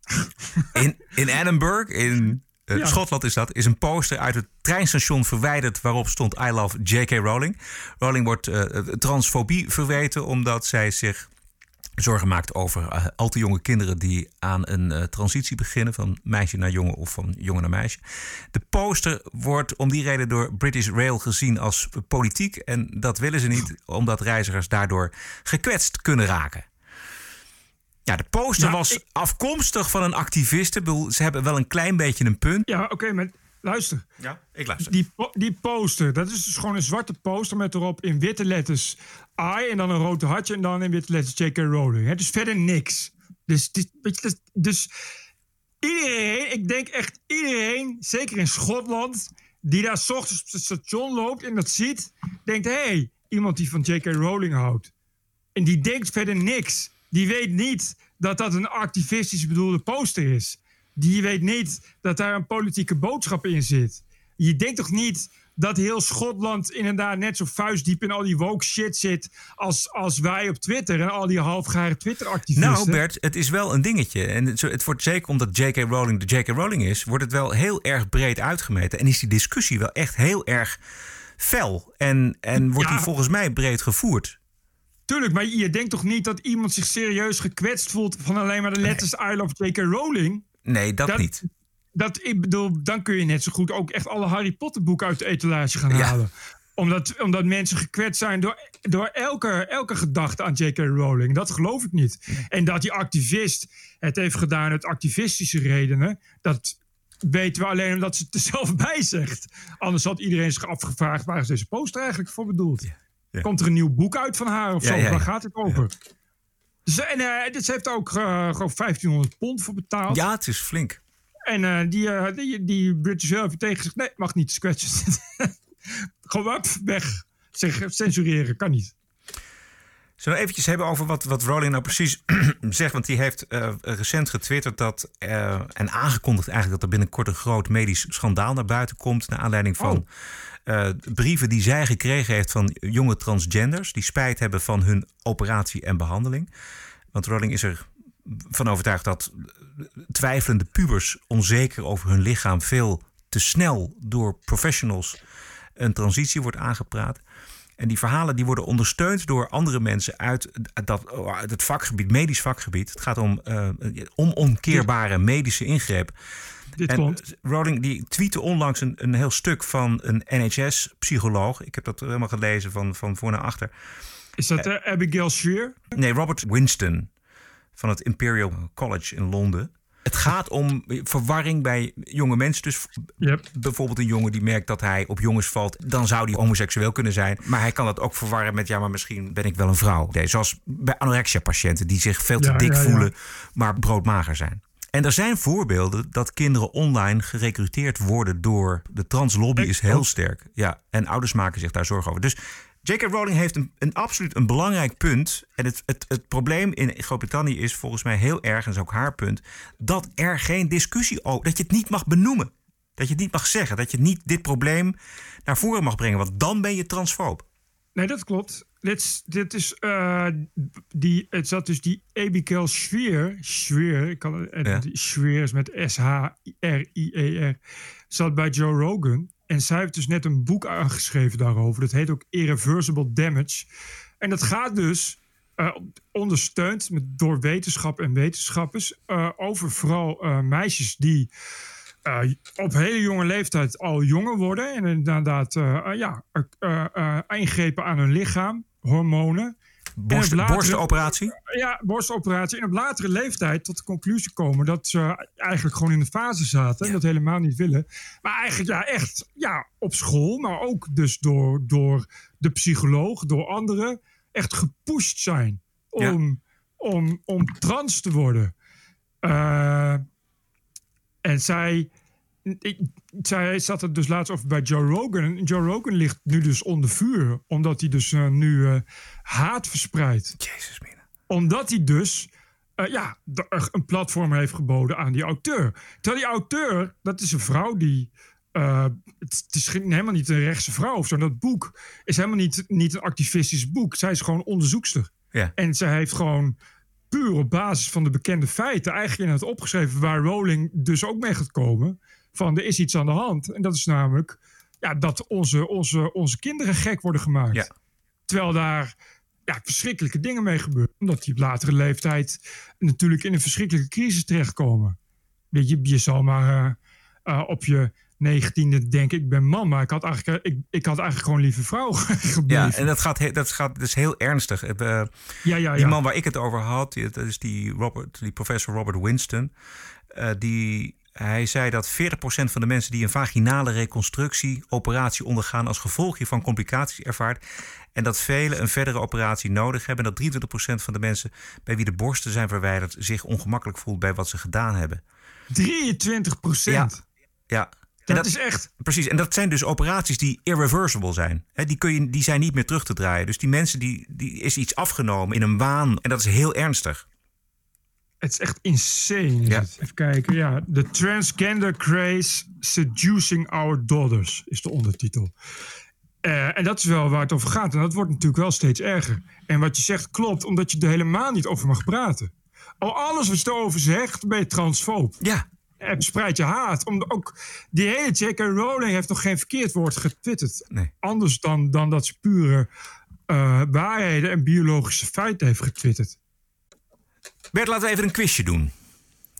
in, in Edinburgh, in uh, ja. Schotland is dat, is een poster uit het treinstation verwijderd waarop stond I love J.K. Rowling. Rowling wordt uh, transfobie verweten omdat zij zich zorgen maakt over uh, al te jonge kinderen die aan een transitie beginnen van meisje naar jongen of van jongen naar meisje. De poster wordt om die reden door British Rail gezien als politiek en dat willen ze niet omdat reizigers daardoor gekwetst kunnen raken. Ja, de poster was ik... afkomstig van een activiste. Ze hebben wel een klein beetje een punt. Ja, oké, maar luister. Ja, ik luister. Die, die poster, dat is dus gewoon een zwarte poster met erop in witte letters I en dan een rood hartje en dan in witte letters J.K. Rowling. Het is verder niks. Dus, dus, dus iedereen, ik denk echt iedereen, zeker in Schotland, die daar s ochtends op het station loopt en dat ziet, denkt: hé, hey, iemand die van J.K. Rowling houdt. En die denkt verder niks. Die weet niet dat dat een activistisch bedoelde poster is. Die weet niet dat daar een politieke boodschap in zit. Je denkt toch niet dat heel Schotland inderdaad net zo vuistdiep in al die woke shit zit als, als wij op Twitter en al die halfgare Twitter-activisten. Nou, Bert, het is wel een dingetje. En het, het wordt zeker omdat J.K. Rowling de J.K. Rowling is, wordt het wel heel erg breed uitgemeten. En is die discussie wel echt heel erg fel. En, en wordt die volgens mij breed gevoerd. Tuurlijk, maar je denkt toch niet dat iemand zich serieus gekwetst voelt van alleen maar de letters I love J.K. Rowling? Nee, dat, niet. Dat, ik bedoel, dan kun je net zo goed ook echt alle Harry Potter boeken uit de etalage gaan halen. Omdat, omdat mensen gekwetst zijn door, door elke, elke gedachte aan J.K. Rowling. Dat geloof ik niet. En dat die activist het heeft gedaan uit activistische redenen, dat weten we alleen omdat ze het er zelf bij zegt. Anders had iedereen zich afgevraagd waar is deze poster eigenlijk voor bedoeld. Ja. Komt er een nieuw boek uit van haar of zo? Waar gaat het over? Dus, en uh, dus ze heeft ook uh, gewoon 1500 pond voor betaald. Ja, het is flink. En uh, die, die, die British tegen gezegd... nee, mag niet scratchen. gewoon weg. Zeg, censureren, kan niet. Zullen we eventjes hebben over wat, wat Rowling nou precies zegt? Want die heeft recent getwitterd dat, en aangekondigd eigenlijk... dat er binnenkort een groot medisch schandaal naar buiten komt... naar aanleiding van... Oh uh, brieven die zij gekregen heeft van jonge transgenders die spijt hebben van hun operatie en behandeling. Want Rowling is er van overtuigd dat twijfelende pubers onzeker over hun lichaam veel te snel door professionals een transitie wordt aangepraat. En die verhalen die worden ondersteund door andere mensen uit, dat, uit het vakgebied, medisch vakgebied. Het gaat om uh, onomkeerbare medische ingreep. Dit en Rowling die tweette onlangs een, een heel stuk van een NHS-psycholoog. Ik heb dat helemaal gelezen van, van voor naar achter. Is dat uh, Abigail Shrier? Nee, Robert Winston van het Imperial College in Londen. Het gaat om verwarring bij jonge mensen. Dus yep. bijvoorbeeld een jongen die merkt dat hij op jongens valt. Dan zou hij homoseksueel kunnen zijn. Maar hij kan dat ook verwarren met... ja, maar misschien ben ik wel een vrouw. Zoals bij anorexia-patiënten die zich veel te dik ja, ja. voelen... maar broodmager zijn. En er zijn voorbeelden dat kinderen online gerecruiteerd worden door de translobby is heel sterk. Ja, en ouders maken zich daar zorgen over. Dus J.K. Rowling heeft een, een absoluut een belangrijk punt. En het, het, het probleem in Groot-Brittannië is volgens mij heel erg, en dat is ook haar punt, dat er geen discussie over, dat je het niet mag benoemen. Dat je het niet mag zeggen, dat je niet dit probleem naar voren mag brengen, want dan ben je transfoob. Nee, dat klopt. Dit, dit is, uh, die, het zat dus die Abigail Schweer, Schweer, ik kan, ja. Schweer is met S-H-R-I-E-R, zat bij Joe Rogan. En zij heeft dus net een boek aangeschreven daarover. Dat heet ook Irreversible Damage. En dat gaat dus, uh, ondersteund met, door wetenschap en wetenschappers, uh, over vooral meisjes die op hele jonge leeftijd al jonger worden. En inderdaad ja, ingrepen aan hun lichaam, hormonen. Borst, En op latere- borstenoperatie? Ja, borstoperatie. En op latere leeftijd tot de conclusie komen dat ze eigenlijk gewoon in de fase zaten. En dat helemaal niet willen. Maar eigenlijk ja, echt ja, op school, maar ook dus door, door de psycholoog, door anderen, echt gepusht zijn om, om, om trans te worden. Eh, en zij, ik, zij zat het dus laatst over bij Joe Rogan. Joe Rogan ligt nu dus onder vuur, omdat hij dus eh, nu eh, haat verspreidt Jezus, mina. omdat hij dus eh, ja, een platform heeft geboden aan die auteur. Terwijl die auteur, dat is een vrouw die. het, het is helemaal niet een rechtse vrouw of zo. Dat boek is helemaal niet, niet een activistisch boek. Zij is gewoon onderzoekster. Ja. En zij heeft gewoon puur op basis van de bekende feiten eigenlijk in het opgeschreven waar Rowling dus ook mee gaat komen. Van er is iets aan de hand. En dat is namelijk ja, dat onze, onze, onze kinderen gek worden gemaakt. Ja. Terwijl daar ja, verschrikkelijke dingen mee gebeuren. Omdat die op latere leeftijd natuurlijk in een verschrikkelijke crisis terechtkomen. Weet je, je zal maar eh, eh, op je negentiende denken, ik ben man. Maar ik had eigenlijk, ik, ik had eigenlijk gewoon lieve vrouw gebleven. Ja, en dat gaat, dat gaat dus heel ernstig. Eh, ja, ja, Die ja. man waar ik het over had, dat is die, Robert, die professor Robert Winston. die, hij zei dat 40% van de mensen die een vaginale reconstructie operatie ondergaan als gevolg hiervan complicaties ervaart. En dat velen een verdere operatie nodig hebben. En dat 23% van de mensen bij wie de borsten zijn verwijderd zich ongemakkelijk voelt bij wat ze gedaan hebben. 23 procent. Ja. En Dat, is echt. Precies, en dat zijn dus operaties die irreversible zijn. Die, kun je, die zijn niet meer terug te draaien. Dus die mensen, die, die is iets afgenomen in een waan. En dat is heel ernstig. Het is echt insane. Ja. Even kijken. Ja, The Transgender Craze Seducing Our Daughters is de ondertitel. Eh, en dat is wel waar het over gaat. En dat wordt natuurlijk wel steeds erger. En wat je zegt klopt, omdat je er helemaal niet over mag praten. Al alles wat je erover zegt, ben je transfoob. Ja. En verspreid je haat. Om ook, die hele J.K. Rowling heeft nog geen verkeerd woord getwitterd. Nee. Anders dan, dan dat ze pure eh, waarheden en biologische feiten heeft getwitterd. Bert, laten we even een quizje doen.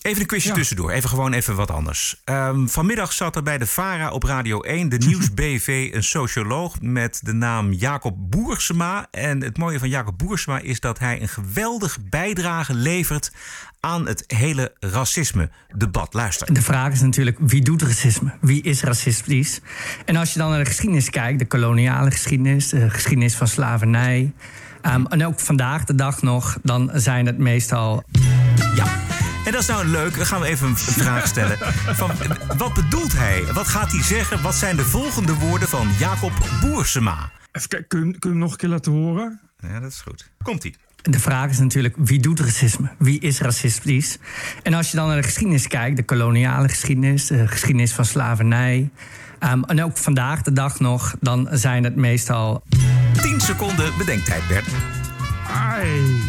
Even een quizje Ja. tussendoor. Even gewoon even wat anders. Ehm, vanmiddag zat er bij de VARA op Radio 1, de Nieuws BV, een socioloog met de naam Jacob Boersema. En het mooie van Jacob Boersema is dat hij een geweldige bijdrage levert aan het hele racisme-debat. Luister. De vraag is natuurlijk, wie doet racisme? Wie is racistisch? En als je dan naar de geschiedenis kijkt, de koloniale geschiedenis, de geschiedenis van slavernij... ehm, en ook vandaag de dag nog, dan zijn het meestal... Ja. En dat is nou leuk. Dan gaan we even een vraag stellen. Van, wat bedoelt hij? Wat gaat hij zeggen? Wat zijn de volgende woorden van Jacob Boersema? Even kijken, kun, kun je hem nog een keer laten horen? Ja, dat is goed. Komt-ie. De vraag is natuurlijk, wie doet racisme? Wie is racistisch? En als je dan naar de geschiedenis kijkt, de koloniale geschiedenis, de geschiedenis van slavernij... ehm, en ook vandaag de dag nog, dan zijn het meestal... 10 seconden bedenktijd, Bert. Ai,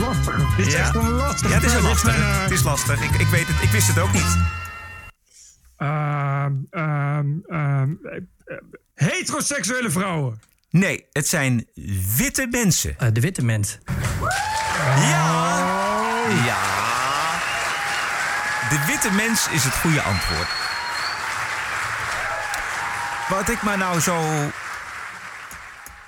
lastig. Dit is echt een lastig. Ja, het is een lastig. mijn, eh, Het is lastig. Ik, ik weet het. Ik wist het ook niet. ehm, ehm, ehm, eh, heteroseksuele vrouwen. Nee, het zijn witte mensen. eh, de witte mens. Ja. Ja. De witte mens is het goede antwoord. Wat ik maar nou zo.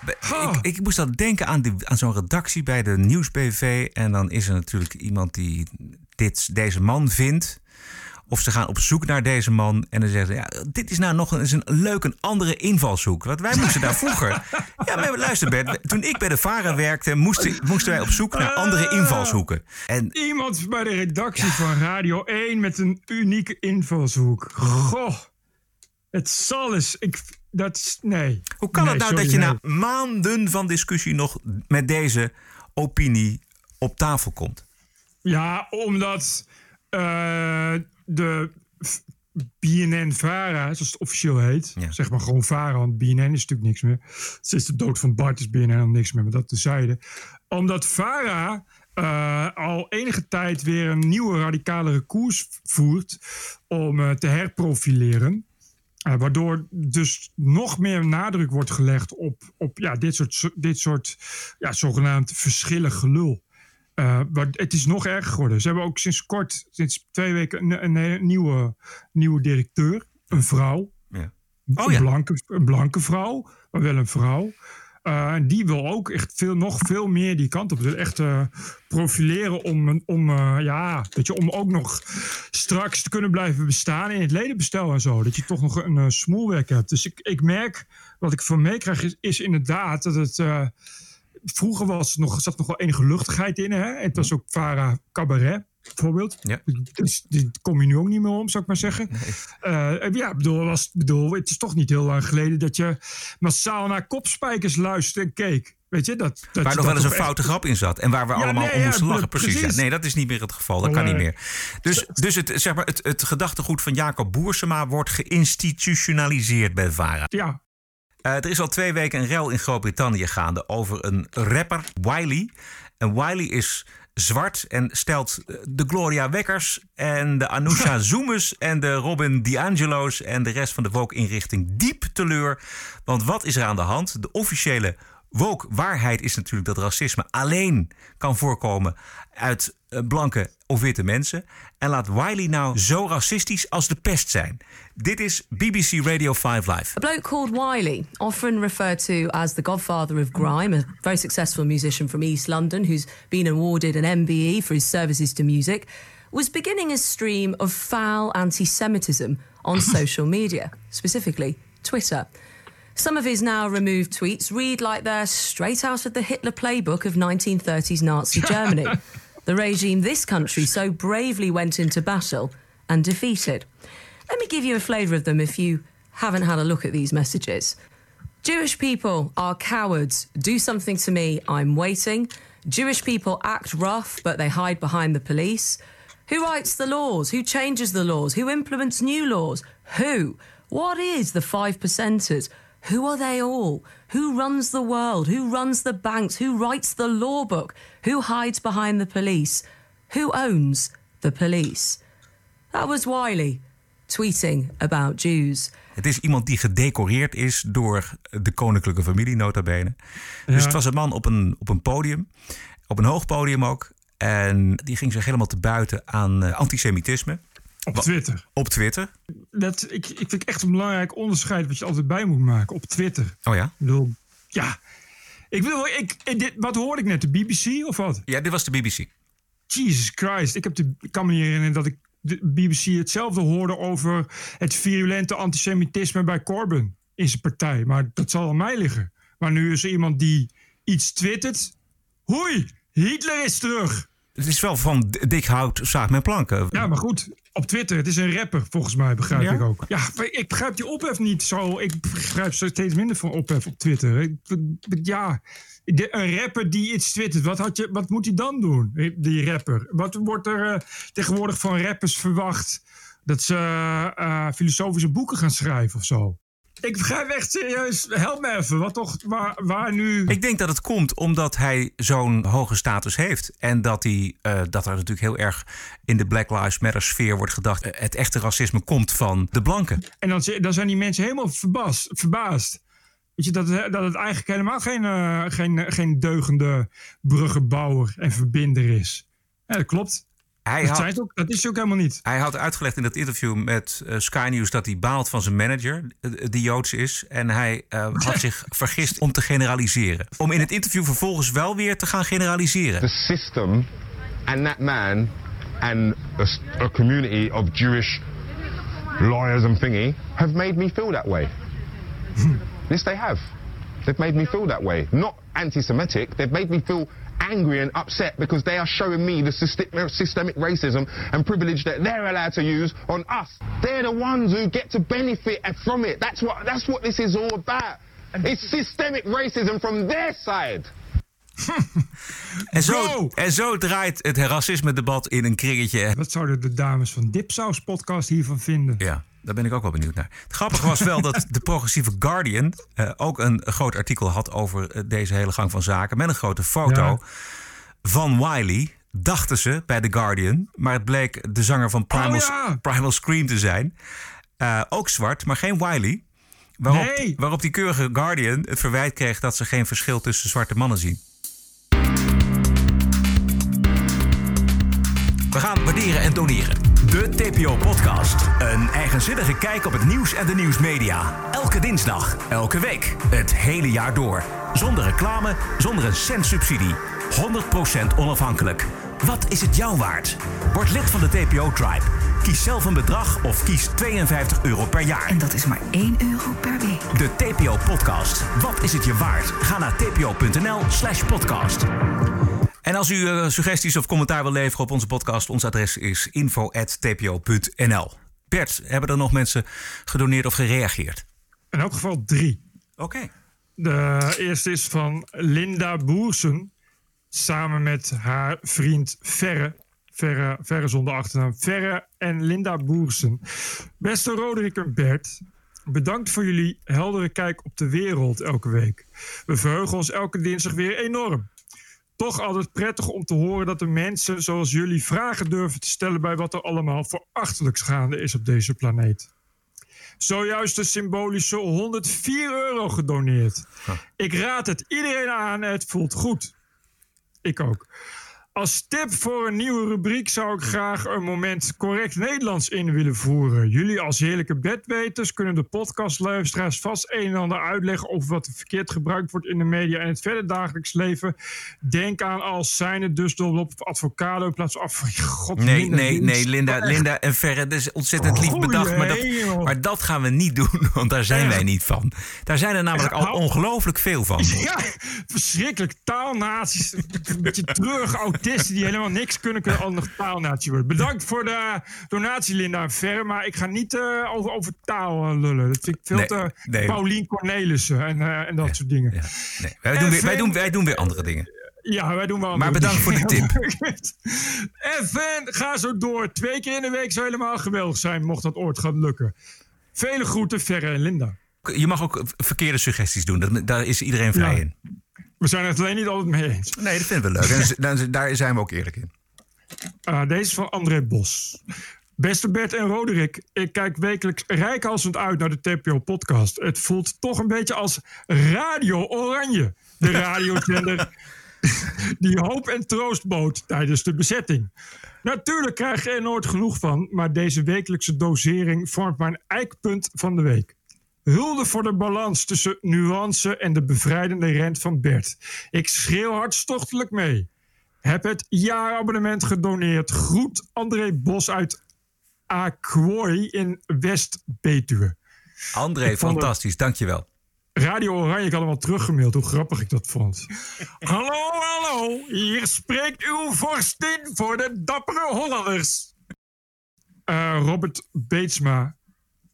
Ik, ik moest dan denken aan, die, aan zo'n redactie bij de Nieuwsbv. En dan is er natuurlijk iemand die dit, deze man vindt. Of ze gaan op zoek naar deze man. En dan zeggen ze: ja, Dit is nou nog eens een leuk, een andere invalshoek. Want wij moesten daar vroeger. Ja, maar luister, Bert. Toen ik bij de Vara werkte, moesten, moesten wij op zoek naar andere invalshoeken. En Iemand bij de redactie van Radio 1 met een unieke invalshoek. Goh, het zal eens. Ik, dat is, nee. Hoe kan Nee, het nou sorry, dat je nee. na maanden van discussie nog met deze opinie op tafel komt? Ja, omdat eh, de BNN-Vara, zoals het officieel heet, zeg maar gewoon Vara, want BNN is natuurlijk niks meer. Sinds de dood van Bart is BNN al niks meer, maar dat tezijde. Omdat Vara eh, al enige tijd weer een nieuwe radicalere koers voert om eh, te herprofileren. Eh, waardoor dus nog meer nadruk wordt gelegd op, op ja, dit soort, dit soort ja, zogenaamd verschillig gelul. Eh, maar het is nog erger geworden. Ze hebben ook sinds kort, sinds twee weken, een, nieuwe, nieuwe directeur. Een vrouw. Ja. een, blanke, een blanke vrouw, maar wel een vrouw. En die wil ook echt veel, nog veel meer die kant op. Dus echt eh, profileren om, om, eh, ja, dat je, om ook nog straks te kunnen blijven bestaan in het ledenbestel en zo. Dat je toch nog een uh, smoelwerk hebt. Dus ik, ik merk, wat ik van meekrijg, is, is inderdaad dat het vroeger was nog, zat nog wel enige luchtigheid in. Hè? Het was ook Vara Cabaret, bijvoorbeeld. Ja. Dus die kom je nu ook niet meer om, zou ik maar zeggen. Nee. ja, bedoel, was, bedoel, het is toch niet heel lang geleden dat je massaal naar kopspijkers luisterde en keek. Weet je, dat, dat waar nog wel eens een foute echt... grap in zat. En waar we ja, allemaal nee, om moesten ja, lachen. Precies. precies. Ja, nee, dat is niet meer het geval. Dat kan niet meer. Dus, dus het, zeg maar, het, het gedachtegoed van Jacob Boersema wordt geïnstitutionaliseerd bij VARA. Ja, uh, er is al twee weken een rel in Groot-Brittannië gaande over een rapper, Wiley. En Wiley is zwart en stelt de Gloria Wekkers en de Anousha Zoomes en de Robin DiAngelo's en de rest van de Woke-inrichting diep teleur. Want wat is er aan de hand? De officiële woke-waarheid is natuurlijk dat racisme alleen kan voorkomen uit blanke of witte mensen. En laat Wiley nou zo racistisch als de pest zijn. Dit is BBC Radio 5 Live. A bloke called Wiley, often referred to as the godfather of grime, a very successful musician from East London who's been awarded an MBE for his services to music, was beginning a stream of foul anti Semitism on social media, specifically Twitter. Some of his now removed tweets read like they're straight out of the Hitler playbook of 1930s Nazi Germany, the regime this country so bravely went into battle and defeated. Let me give you a flavour of them if you haven't had a look at these messages. Jewish people are cowards. Do something to me, I'm waiting. Jewish people act rough, but they hide behind the police. Who writes the laws? Who changes the laws? Who implements new laws? Who? What is the five percenters? Who are they all? Who runs the world? Who runs the banks? Who writes the law book? Who hides behind the police? Who owns the police? That was Wiley tweeting about Jews. Het is iemand die gedecoreerd is door de koninklijke familie, nota bene. Ja. Dus het was een man op een, op een podium, op een hoog podium ook. En die ging zich helemaal te buiten aan uh, antisemitisme. Op Twitter. Op Twitter. Dat, ik, ik vind echt een belangrijk onderscheid wat je altijd bij moet maken. Op Twitter. Oh ja? Ik bedoel, ja. Ik bedoel, ik, dit, wat hoorde ik net? De BBC of wat? Ja, dit was de BBC. Jesus Christ. Ik, heb de, ik kan me niet herinneren dat ik de BBC hetzelfde hoorde over het virulente antisemitisme bij Corbyn in zijn partij. Maar dat zal aan mij liggen. Maar nu is er iemand die iets twittert. Hoi, Hitler is terug. Het is wel van dik hout, zaag mijn planken. Ja, maar goed. Op Twitter, het is een rapper, volgens mij, begrijp ja? ik ook. Ja, ik begrijp die ophef niet zo. Ik begrijp steeds minder van ophef op Twitter. Ik, ja, de, een rapper die iets twittert, wat, had je, wat moet hij dan doen, die rapper? Wat wordt er uh, tegenwoordig van rappers verwacht? Dat ze uh, filosofische boeken gaan schrijven of zo? Ik begrijp echt serieus. Help me even. Wat toch, waar, waar nu? Ik denk dat het komt omdat hij zo'n hoge status heeft. En dat, hij, uh, dat er natuurlijk heel erg in de Black Lives Matter sfeer wordt gedacht. het echte racisme komt van de blanken. En dan, dan zijn die mensen helemaal verbaasd. verbaasd. Weet je, dat, dat het eigenlijk helemaal geen, uh, geen, geen deugende bruggenbouwer en verbinder is. Ja, dat klopt. Hij dat, had, ook, dat is ook helemaal niet. Hij had uitgelegd in dat interview met uh, Sky News dat hij baalt van zijn manager, die Joods is. En hij uh, had zich vergist om te generaliseren. Om in het interview vervolgens wel weer te gaan generaliseren. The system and that man and a, a community of Jewish lawyers and thingy have made me feel that way. Yes, they have. They've made me feel that way. Not anti-Semitic. They've made me feel angry and upset because they are showing me the systemic racism and privilege that they're allowed to use on us. They're the ones who get to benefit from it. That's what, that's what this is all about. It's systemic racism from their side. en, zo, en zo draait het racisme-debat in een kringetje. Wat zouden de dames van Dipsaus podcast hiervan vinden? Ja. Daar ben ik ook wel benieuwd naar. Het grappige was wel dat de progressieve Guardian uh, ook een groot artikel had over eh, deze hele gang van zaken. Met een grote foto ja. van Wiley. Dachten ze bij The Guardian. Maar het bleek de zanger van Primal, oh, ja. Primal Scream te zijn. Uh, ook zwart, maar geen Wiley. Waarop, nee. waarop die keurige Guardian het verwijt kreeg dat ze geen verschil tussen zwarte mannen zien. We gaan waarderen en doneren. De TPO-podcast. Een eigenzinnige kijk op het nieuws en de nieuwsmedia. Elke dinsdag, elke week, het hele jaar door. Zonder reclame, zonder een cent subsidie. 100% onafhankelijk. Wat is het jou waard? Word lid van de TPO-tribe. Kies zelf een bedrag of kies 52 euro per jaar. En dat is maar 1 euro per week. De TPO-podcast. Wat is het je waard? Ga naar tpo.nl slash podcast. En als u eh, suggesties of commentaar wil leveren op onze podcast... ons adres is info.tpo.nl. Bert, hebben er nog mensen gedoneerd of gereageerd? In elk geval drie. Oké. De eerste is van Linda Boersen. Samen met haar vriend Verre. Verre, Verre zonder achternaam. Verre en Linda Boersen. Beste Roderick en Bert. Bedankt voor jullie heldere kijk op de wereld elke week. We verheugen ons elke dinsdag weer enorm. Toch altijd prettig om te horen dat de mensen zoals jullie vragen durven te stellen bij wat er allemaal voor achterlijks gaande is op deze planeet. Zojuist de symbolische 104 euro gedoneerd. Ik raad het iedereen aan, het voelt goed. Ik ook. Als tip voor een nieuwe rubriek zou ik graag een moment correct Nederlands in willen voeren. Jullie als heerlijke bedweters kunnen de podcastluisteraars vast een en ander uitleggen over wat er verkeerd gebruikt wordt in de media en het verder dagelijks leven. Denk aan als zijn het dus op advocado in plaats van af. God, Nee, nee, nee, Linda, Echt. Linda en Verre, dat is ontzettend lief Goeie bedacht. Maar dat, maar dat gaan we niet doen, want daar zijn wij niet van. Daar zijn er namelijk al Nou. ongelooflijk veel van. Ja, verschrikkelijk. Taalnaties. Een beetje treurige die helemaal niks kunnen, kunnen al nog taalnatie worden. Bedankt voor de donatie, Linda en Ver. Maar ik ga niet eh, over, over taal eh, lullen. Dat vind ik veel Nee, te nee. Paulien Cornelissen en, eh, en dat soort dingen. Ja. Nee, wij, doen weer, wij, doen, wij doen weer andere dingen. wij doen wel. Maar bedankt voor dingen. tip. FN, ga zo door. Twee keer in de week zou helemaal geweldig zijn, mocht dat ooit gaan lukken. Vele groeten, Verre en Linda. Je mag ook verkeerde suggesties doen. Daar is iedereen vrij Ja. in. We zijn het alleen niet altijd mee eens. Nee, dat vinden we leuk. En daar- daar zijn we ook eerlijk in. Ah, deze is van André Bos. Beste Bert en Roderick, ik kijk wekelijks rijkhalsend uit naar de TPO-podcast. Het voelt toch een beetje als Radio Oranje. De radiozender die hoop en troost bood tijdens de bezetting. Natuurlijk krijg je er nooit genoeg van, maar deze wekelijkse dosering vormt mijn eikpunt van de week. Hulde voor de balans tussen nuance en de bevrijdende rent van Bert. Ik schreeuw hartstochtelijk mee. Heb het jaarabonnement gedoneerd. Groet André Bos uit Aquoy in West-Betuwe. André, het- fantastisch. Dankjewel. Radio Oranje, ik had hem al teruggemaild, hoe grappig ik dat vond. hallo, hallo, hier spreekt uw vorstin voor de dappere Hollanders. Eh, Robert Beetsma.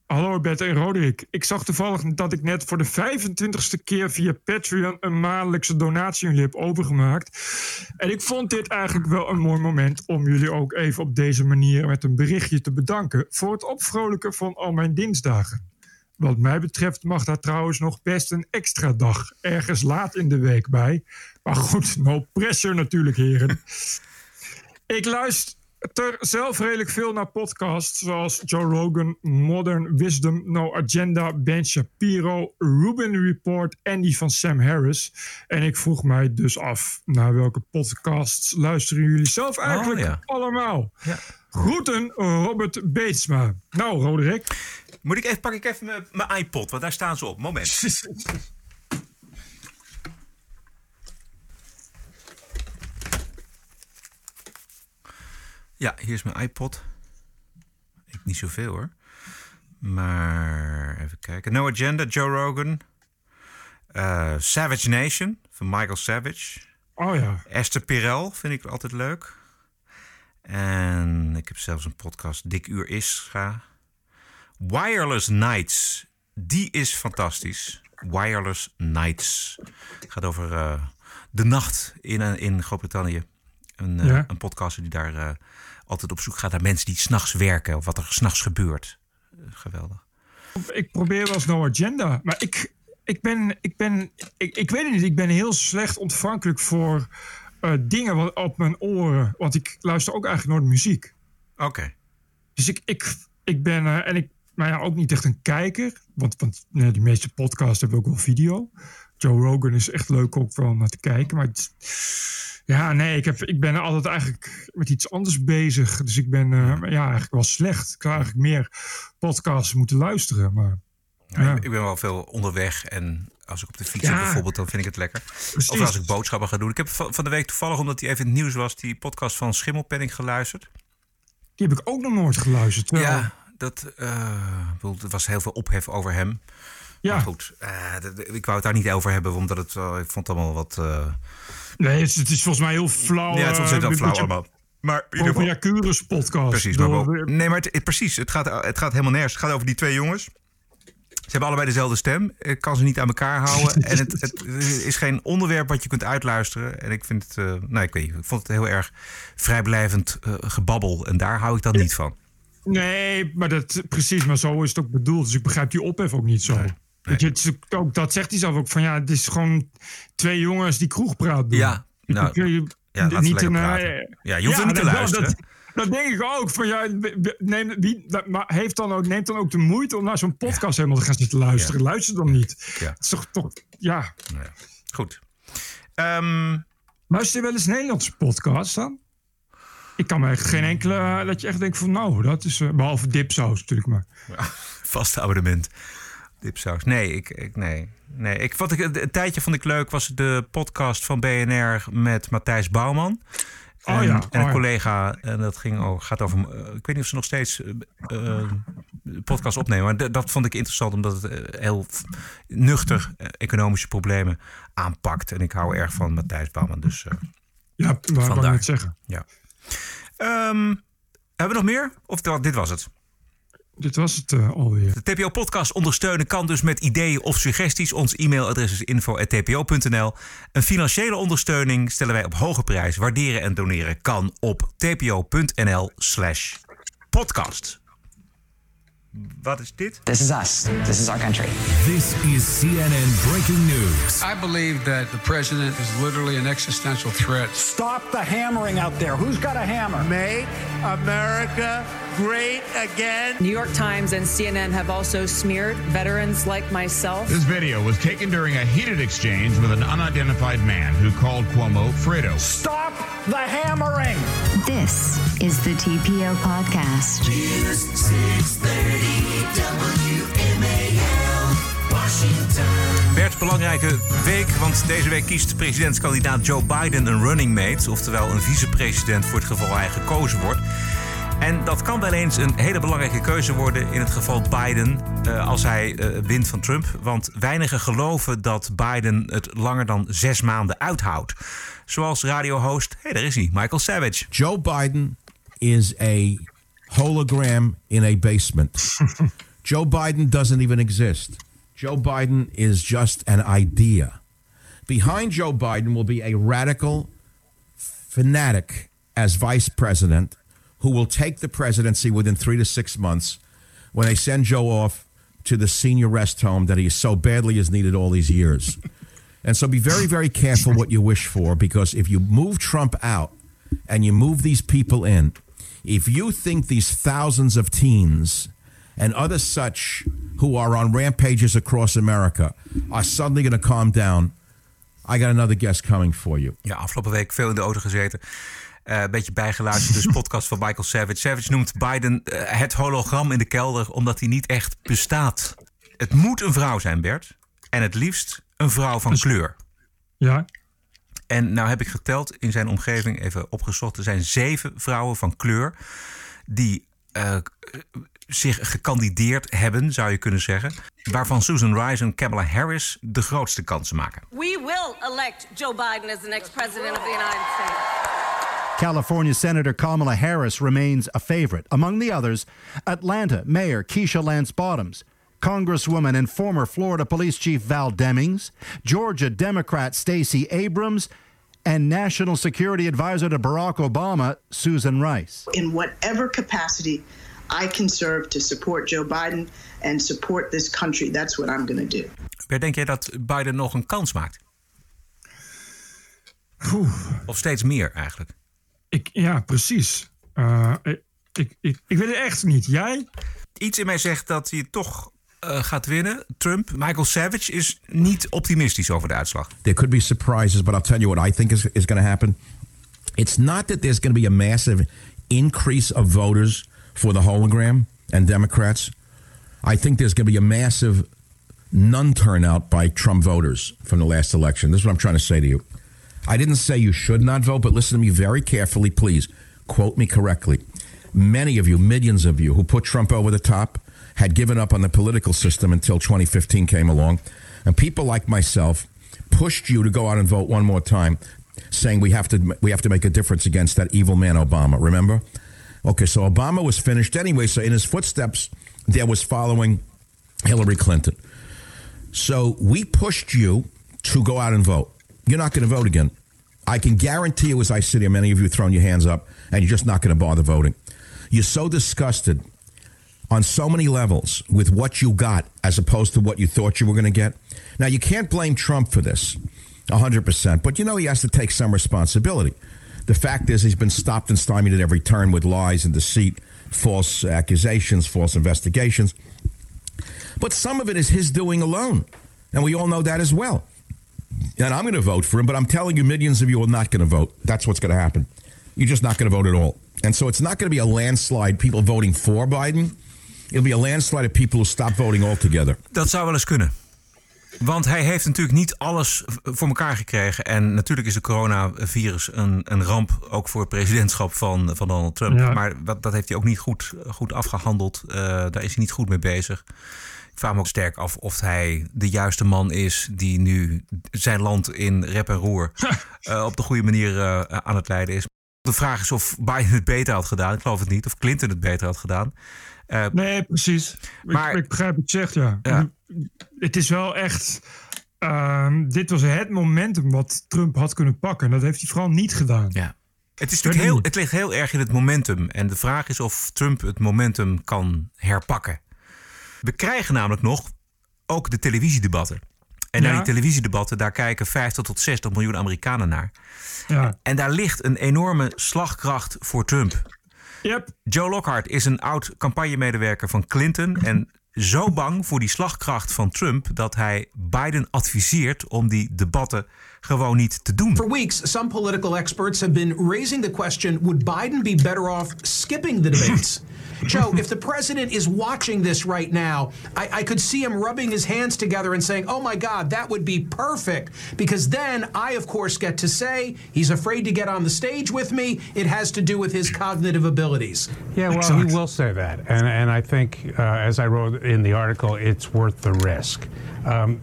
Hallo Bert en Roderick. Ik zag toevallig dat ik net voor de 25ste keer via Patreon een maandelijkse donatie aan jullie heb overgemaakt. En ik vond dit eigenlijk wel een mooi moment om jullie ook even op deze manier met een berichtje te bedanken voor het opvrolijken van al mijn dinsdagen. Wat mij betreft mag daar trouwens nog best een extra dag ergens laat in de week bij. Maar goed, no pressure natuurlijk, heren. Ik luister zelf redelijk veel naar podcasts zoals Joe Rogan, Modern Wisdom, No Agenda, Ben Shapiro, Ruben Report en die van Sam Harris. En ik vroeg mij dus af, naar welke podcasts luisteren jullie zelf eigenlijk ja. allemaal? Groeten, Robert Beetsma. Nou, Roderick. Moet ik even, pak ik even mijn- mijn iPod, want daar staan ze op. Moment. Ja, hier is mijn iPod. Ik niet zoveel hoor. Maar even kijken. No Agenda, Joe Rogan. Eh, Savage Nation van Michael Savage. Oh ja. Esther Pirel vind ik altijd leuk. En ik heb zelfs een podcast, Dik Uur Ischa. Wireless Nights. Die is fantastisch. Wireless Nights. Het gaat over eh, de nacht in, eh, in Groot-Brittannië. Een, eh, Ja. een podcaster die daar eh, altijd op zoek gaat naar mensen die s'nachts werken. Of wat er s'nachts gebeurt. Eh, geweldig. Ik probeer wel eens No Agenda. Maar ik, ik ben, ik ben, ik, ik weet het niet. Ik ben heel slecht ontvankelijk voor dingen wat op mijn oren. Want ik luister ook eigenlijk nooit muziek. Oké. Dus ik, ik, ik ben, en ik maar ja, ook niet echt een kijker. Want, want de meeste podcasts hebben ook wel video. Joe Rogan is echt leuk ook wel om naar te kijken. Maar het- ja, nee, ik, heb, ik ben altijd eigenlijk met iets anders bezig. Dus ik ben eh, ja, eigenlijk wel slecht. Ik zou eigenlijk meer podcasts moeten luisteren. Maar Ja, ja. ik, ben wel veel onderweg en als ik op de fiets Ja. zit bijvoorbeeld, dan vind ik het lekker. Precies. Of als ik boodschappen ga doen. Ik heb van de week toevallig, omdat hij even in het nieuws was, die podcast van Schimmelpenning geluisterd. die heb ik ook nog nooit geluisterd. Ja, dat bedoel, er was heel veel ophef over hem. Ja. Maar goed, eh, ik wou het daar niet over hebben, omdat het, wel- ik vond het allemaal wat... eh, Nee, het is, het is volgens mij heel flauw. ja, het is ontzettend eh, flauw allemaal. Maar in ieder Over geval- ja, Curus podcast. Precies, maar Door- nee, maar het, het- precies. Het gaat, het gaat helemaal nergens. Het gaat over die twee jongens. Ze hebben allebei dezelfde stem. Ik kan ze niet aan elkaar houden. en het, het is geen onderwerp wat je kunt uitluisteren. En ik vind het, eh, nou, ik weet niet, ik vond het heel erg vrijblijvend eh, gebabbel. En daar hou ik dan niet van. Nee, maar dat, precies, maar zo is het ook bedoeld. Dus ik begrijp die ophef ook niet zo. Weet je, het is ook, dat zegt hij zelf ook van ja, het is gewoon twee jongens die kroegpraat doen. Ja, nou, Ik- ik- ja, niet een, praten. eh, Ja, je hoeft er niet te dat- luisteren. Dat, dat denk ik ook. Van, ja, neem, wie, dat, maar heeft dan ook, neemt dan ook de moeite om naar zo'n podcast helemaal te gaan zitten luisteren. Luister dan niet. Ja. Het is toch, toch ja. Ja, Goed. Ehm, Luister je wel eens Nederlandse podcasts dan? Ik kan me echt geen enkele eh, dat je echt denkt van nou, dat is eh, behalve dipsaus natuurlijk maar. vast abonnement. Dipsaus. Nee, ik, ik, nee, nee. Ik, wat ik, een tijdje vond ik leuk was de podcast van BNR met Matthijs Bouwman. Oh En, ja, en een collega, en dat ging over, gaat over. eh, ik weet niet of ze nog steeds eh, eh, podcast opnemen. Maar dat vond ik interessant, omdat het heel nuchter economische problemen aanpakt. En ik hou erg van Matthijs Bouwman. Dus Ja, maar wou ik net zeggen. Ja. Ehm, hebben we nog meer? Of dit was het? Dit was het eh, alweer. De TPO-podcast ondersteunen kan dus met ideeën of suggesties. Ons e-mailadres is info.tpo.nl. Een financiële ondersteuning stellen wij op hoge prijs. Waarderen en doneren kan op tpo.nl slash podcast. Wat is dit? This is us. This is our country. This is CNN breaking news. I believe that the president is literally an existential threat. Stop the hammering out there. Who's got a hammer? Make America great again. New York Times and CNN have also smeared veterans like myself. This video was taken during a heated exchange with an unidentified man who called Cuomo Fredo. Stop the hammering. This is the TPO podcast. News 630 WMAL, Washington. Bert, belangrijke week, want deze week kiest presidentskandidaat Joe Biden een running mate. Oftewel een vicepresident voor het geval hij gekozen wordt. En dat kan wel eens een hele belangrijke keuze worden in het geval Biden eh, als hij eh, wint van Trump. Want weinigen geloven dat Biden het langer dan zes maanden uithoudt. Zoals radiohost, hé, daar is hij, Michael Savage. Joe Biden is a hologram in a basement. Joe Biden doesn't even exist. Joe Biden is just an idea. Behind Joe Biden will be a radical fanatic as vice president who will take the presidency within three to six months when they send Joe off to the senior rest home that he so badly has needed all these years. And so be very, very careful what you wish for because if you move Trump out and you move these people in, if you think these thousands of teens and other such who are on rampages across America are suddenly going to calm down, I got another guest coming for you. Ja, afgelopen week veel in de auto gezeten. Eh, een beetje bijgeluisterd, dus podcast van Michael Savage. Savage noemt Biden eh, het hologram in de kelder omdat hij niet echt bestaat. Het moet een vrouw zijn, Bert. En het liefst een vrouw van kleur. Ja. En nou heb ik geteld in zijn omgeving, even opgezocht. Er zijn zeven vrouwen van kleur die eh, zich gekandideerd hebben, zou je kunnen zeggen. Waarvan Susan Rice en Kamala Harris de grootste kansen maken. We will elect Joe Biden as the next president of the United States. California Senator Kamala Harris remains a favorite. Among the others, Atlanta Mayor Keisha Lance Bottoms, Congresswoman and former Florida Police Chief Val Demings, Georgia Democrat Stacey Abrams, and National Security Advisor to Barack Obama, Susan Rice. in whatever capacity I can serve to support Joe Biden and support this country. That's what I'm going to do. Bert, denk jij dat Biden nog een kans maakt? Of steeds meer eigenlijk? Ik, ja, precies. Eh, ik, ik, ik, ik weet het echt niet. Jij? Iets in mij zegt dat hij toch eh, gaat winnen. Trump. Michael Savage is niet optimistisch over de uitslag. There could be surprises, but I'll tell you what I think is, is going to happen. It's not that there's going to be a massive increase of voters for the hologram and Democrats. I think there's going to be a massive non turnout by Trump voters from the last election. This is what I'm trying to say to you. I didn't say you should not vote, but listen to me very carefully, please. Quote me correctly. Many of you, millions of you, who put Trump over the top, had given up on the political system until 2015 came along. And people like myself pushed you to go out and vote one more time, saying we have to we have to make a difference against that evil man Obama. Remember? Okay, so Obama was finished anyway. So in his footsteps, there was following Hillary Clinton. So we pushed you to go out and vote. You're not going to vote again. I can guarantee you, as I sit here, many of you throwing your hands up, and you're just not going to bother voting. You're so disgusted on so many levels with what you got as opposed to what you thought you were going to get. Now, you can't blame Trump for this 100%, but you know he has to take some responsibility. The fact is, he's been stopped and stymied at every turn with lies and deceit, false accusations, false investigations. But some of it is his doing alone. And we all know that as well. And I'm going to vote for him, but I'm telling you, millions of you are not going to vote. That's what's going to happen. You're just not going to vote at all. And so it's not going to be a landslide, people voting for Biden. It'll be a landslide of people who stop voting altogether. Dat zou wel eens kunnen. Want hij heeft natuurlijk niet alles voor elkaar gekregen. En natuurlijk is de coronavirus een, een ramp, ook voor het presidentschap van, van Donald Trump. Ja. Maar dat, dat heeft hij ook niet goed, goed afgehandeld. Eh, daar is hij niet goed mee bezig. Ik vraag me ook sterk af of hij de juiste man is die nu zijn land in rep en roer eh, op de goede manier eh, aan het leiden is. De vraag is of Biden het beter had gedaan. Ik geloof het niet. Of Clinton het beter had gedaan. Eh, Nee, precies. Maar- ik, ik begrijp wat je zegt, ja. Ja. Het is wel echt... ehm, dit was het momentum wat Trump had kunnen pakken. En dat heeft hij vooral niet gedaan. Ja. Het, is natuurlijk heel, het ligt heel erg in het momentum. En de vraag is of Trump het momentum kan herpakken. We krijgen namelijk nog ook de televisiedebatten. En naar die televisiedebatten, daar kijken 50 tot 60 miljoen Amerikanen naar. Ja. En daar ligt een enorme slagkracht voor Trump. Yep. Joe Lockhart is een oud campagnemedewerker van Clinton. En zo bang voor die slagkracht van Trump dat hij Biden adviseert om die debatten gewoon niet te doen. For weeks, some political experts have been raising the question would Biden be better off skipping the debates? Joe, if the president is watching this right now, I, I could see him rubbing his hands together and saying, Oh my God, that would be perfect. Because then I, of course, get to say he's afraid to get on the stage with me. It has to do with his cognitive abilities. Yeah, well, he will say that, and and I think, uh, as I wrote in the article, it's worth the risk. Um,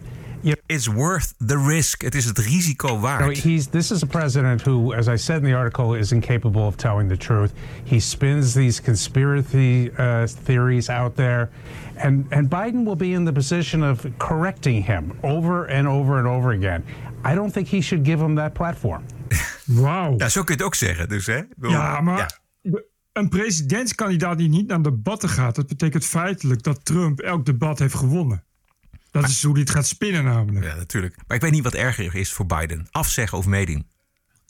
It's worth the risk. Het is het risico you know, waard. he's this is a president who, as I said in the article, is incapable of telling the truth. He spins these conspiracy uh, theories out there, and and Biden will be in the position of correcting him over and over and over again. I don't think he should give him that platform. Wauw. Ja, zo kun je het ook zeggen. Dus, hè? Ja, maar een presidentskandidaat die niet naar debatten gaat... dat betekent feitelijk dat Trump elk debat heeft gewonnen. Dat is hoe hij het gaat spinnen namelijk. Ja, natuurlijk. Maar ik weet niet wat erger is voor Biden. Afzeggen of meedoen.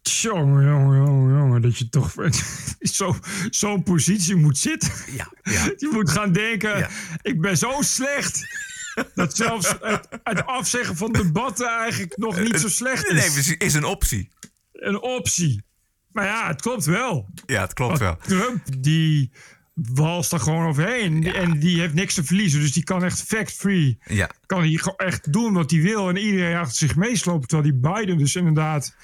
Jongen, jongen, jongen, jongen, dat je toch zo- zo'n positie moet zitten. Ja, ja. Je moet gaan denken, ik ben zo slecht... dat zelfs het, het afzeggen van debatten eigenlijk nog niet zo slecht Nee, is. is een optie. Een optie. Maar ja, het klopt wel. Ja, het klopt wel. Trump, die walst er gewoon overheen. En die heeft niks te verliezen. Dus die kan echt fact-free. Ja. Kan hij echt doen wat hij wil. En iedereen achter zich meeslopen. Terwijl die Biden dus inderdaad...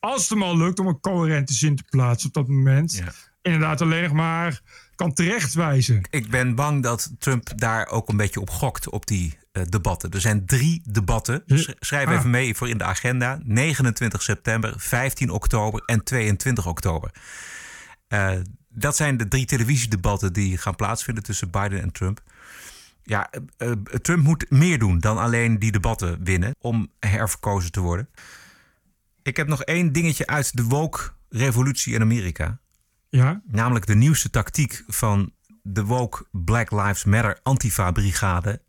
Als het hem al lukt om een coherente zin te plaatsen op dat moment... inderdaad alleen nog maar kan terechtwijzen. Ik ben bang dat Trump daar ook een beetje op gokt op die eh, debatten. Er zijn drie debatten. Sch- Schrijf Ah. even mee voor in de agenda. 29 september, 15 oktober en 22 oktober. Eh, dat zijn de drie televisiedebatten die gaan plaatsvinden tussen Biden en Trump. Ja, eh, eh, Trump moet meer doen dan alleen die debatten winnen om herverkozen te worden. Ik heb nog één dingetje uit de woke-revolutie in Amerika. Ja? Namelijk de nieuwste tactiek van de woke Black Lives Matter Antifa-brigade.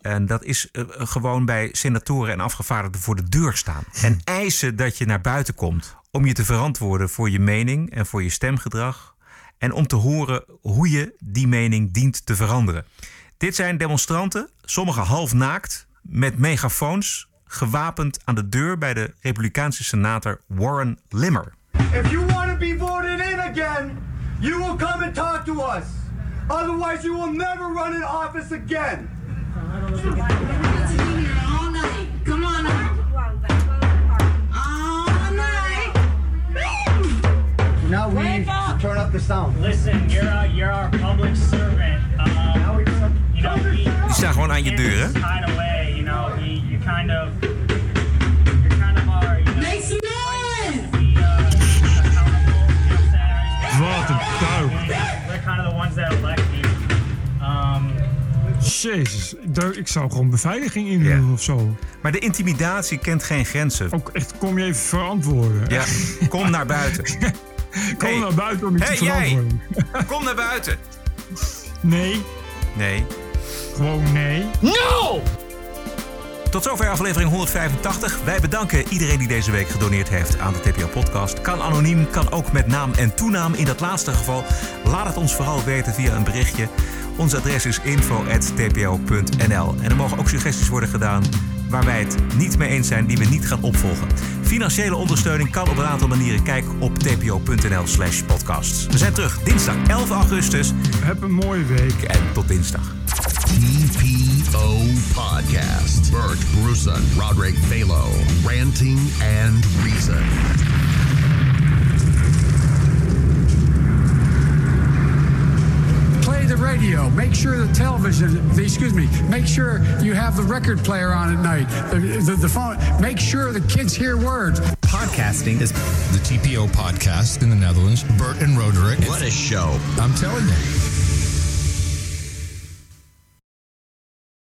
En dat is eh, gewoon bij senatoren en afgevaardigden voor de deur staan. En eisen dat je naar buiten komt om je te verantwoorden voor je mening en voor je stemgedrag. En om te horen hoe je die mening dient te veranderen. Dit zijn demonstranten, sommigen half naakt, met megafoons, gewapend aan de deur bij de Republikeinse senator Warren Limmer. If you want to be voted in again, you will come and talk to us. Otherwise, you will never run in office again. Now we need to turn up the sound. Listen, you're our, you're our public servant. Um, you know, we, Die staan gewoon aan je deur, hè? kind of way, you know, we, you kind of, you're kind of our, you know, Make some noise. Wat een we're kind of the ones that elect you. Um, Jezus, daar- ik zou gewoon beveiliging inhuren of zo. Maar de intimidatie kent geen grenzen. Ook echt, kom je even verantwoorden. Ja, kom naar buiten. Kom Hey. naar buiten om iets Hey, te jij. verantwoorden. Kom naar buiten. Nee, Nee. gewoon nee. No! Tot zover aflevering 185. Wij bedanken iedereen die deze week gedoneerd heeft aan de TPO-podcast. Kan anoniem, kan ook met naam en toenaam. In dat laatste geval, laat het ons vooral weten via een berichtje. Ons adres is info.tpo.nl. En er mogen ook suggesties worden gedaan waar wij het niet mee eens zijn, die we niet gaan opvolgen. Financiële ondersteuning kan op een aantal manieren. Kijk op tpo.nl slash podcasts. We zijn terug dinsdag 11 augustus. Heb een mooie week. En tot dinsdag. TPO Podcast. Bert Bruson, Roderick Balo, ranting and reason. Radio. Make sure the television, the, excuse me, make sure you have the record player on at night. The, the, the phone, make sure the kids hear words. Podcasting is the TPO podcast in the Netherlands. Bert and Roderick. What a show. I'm telling you.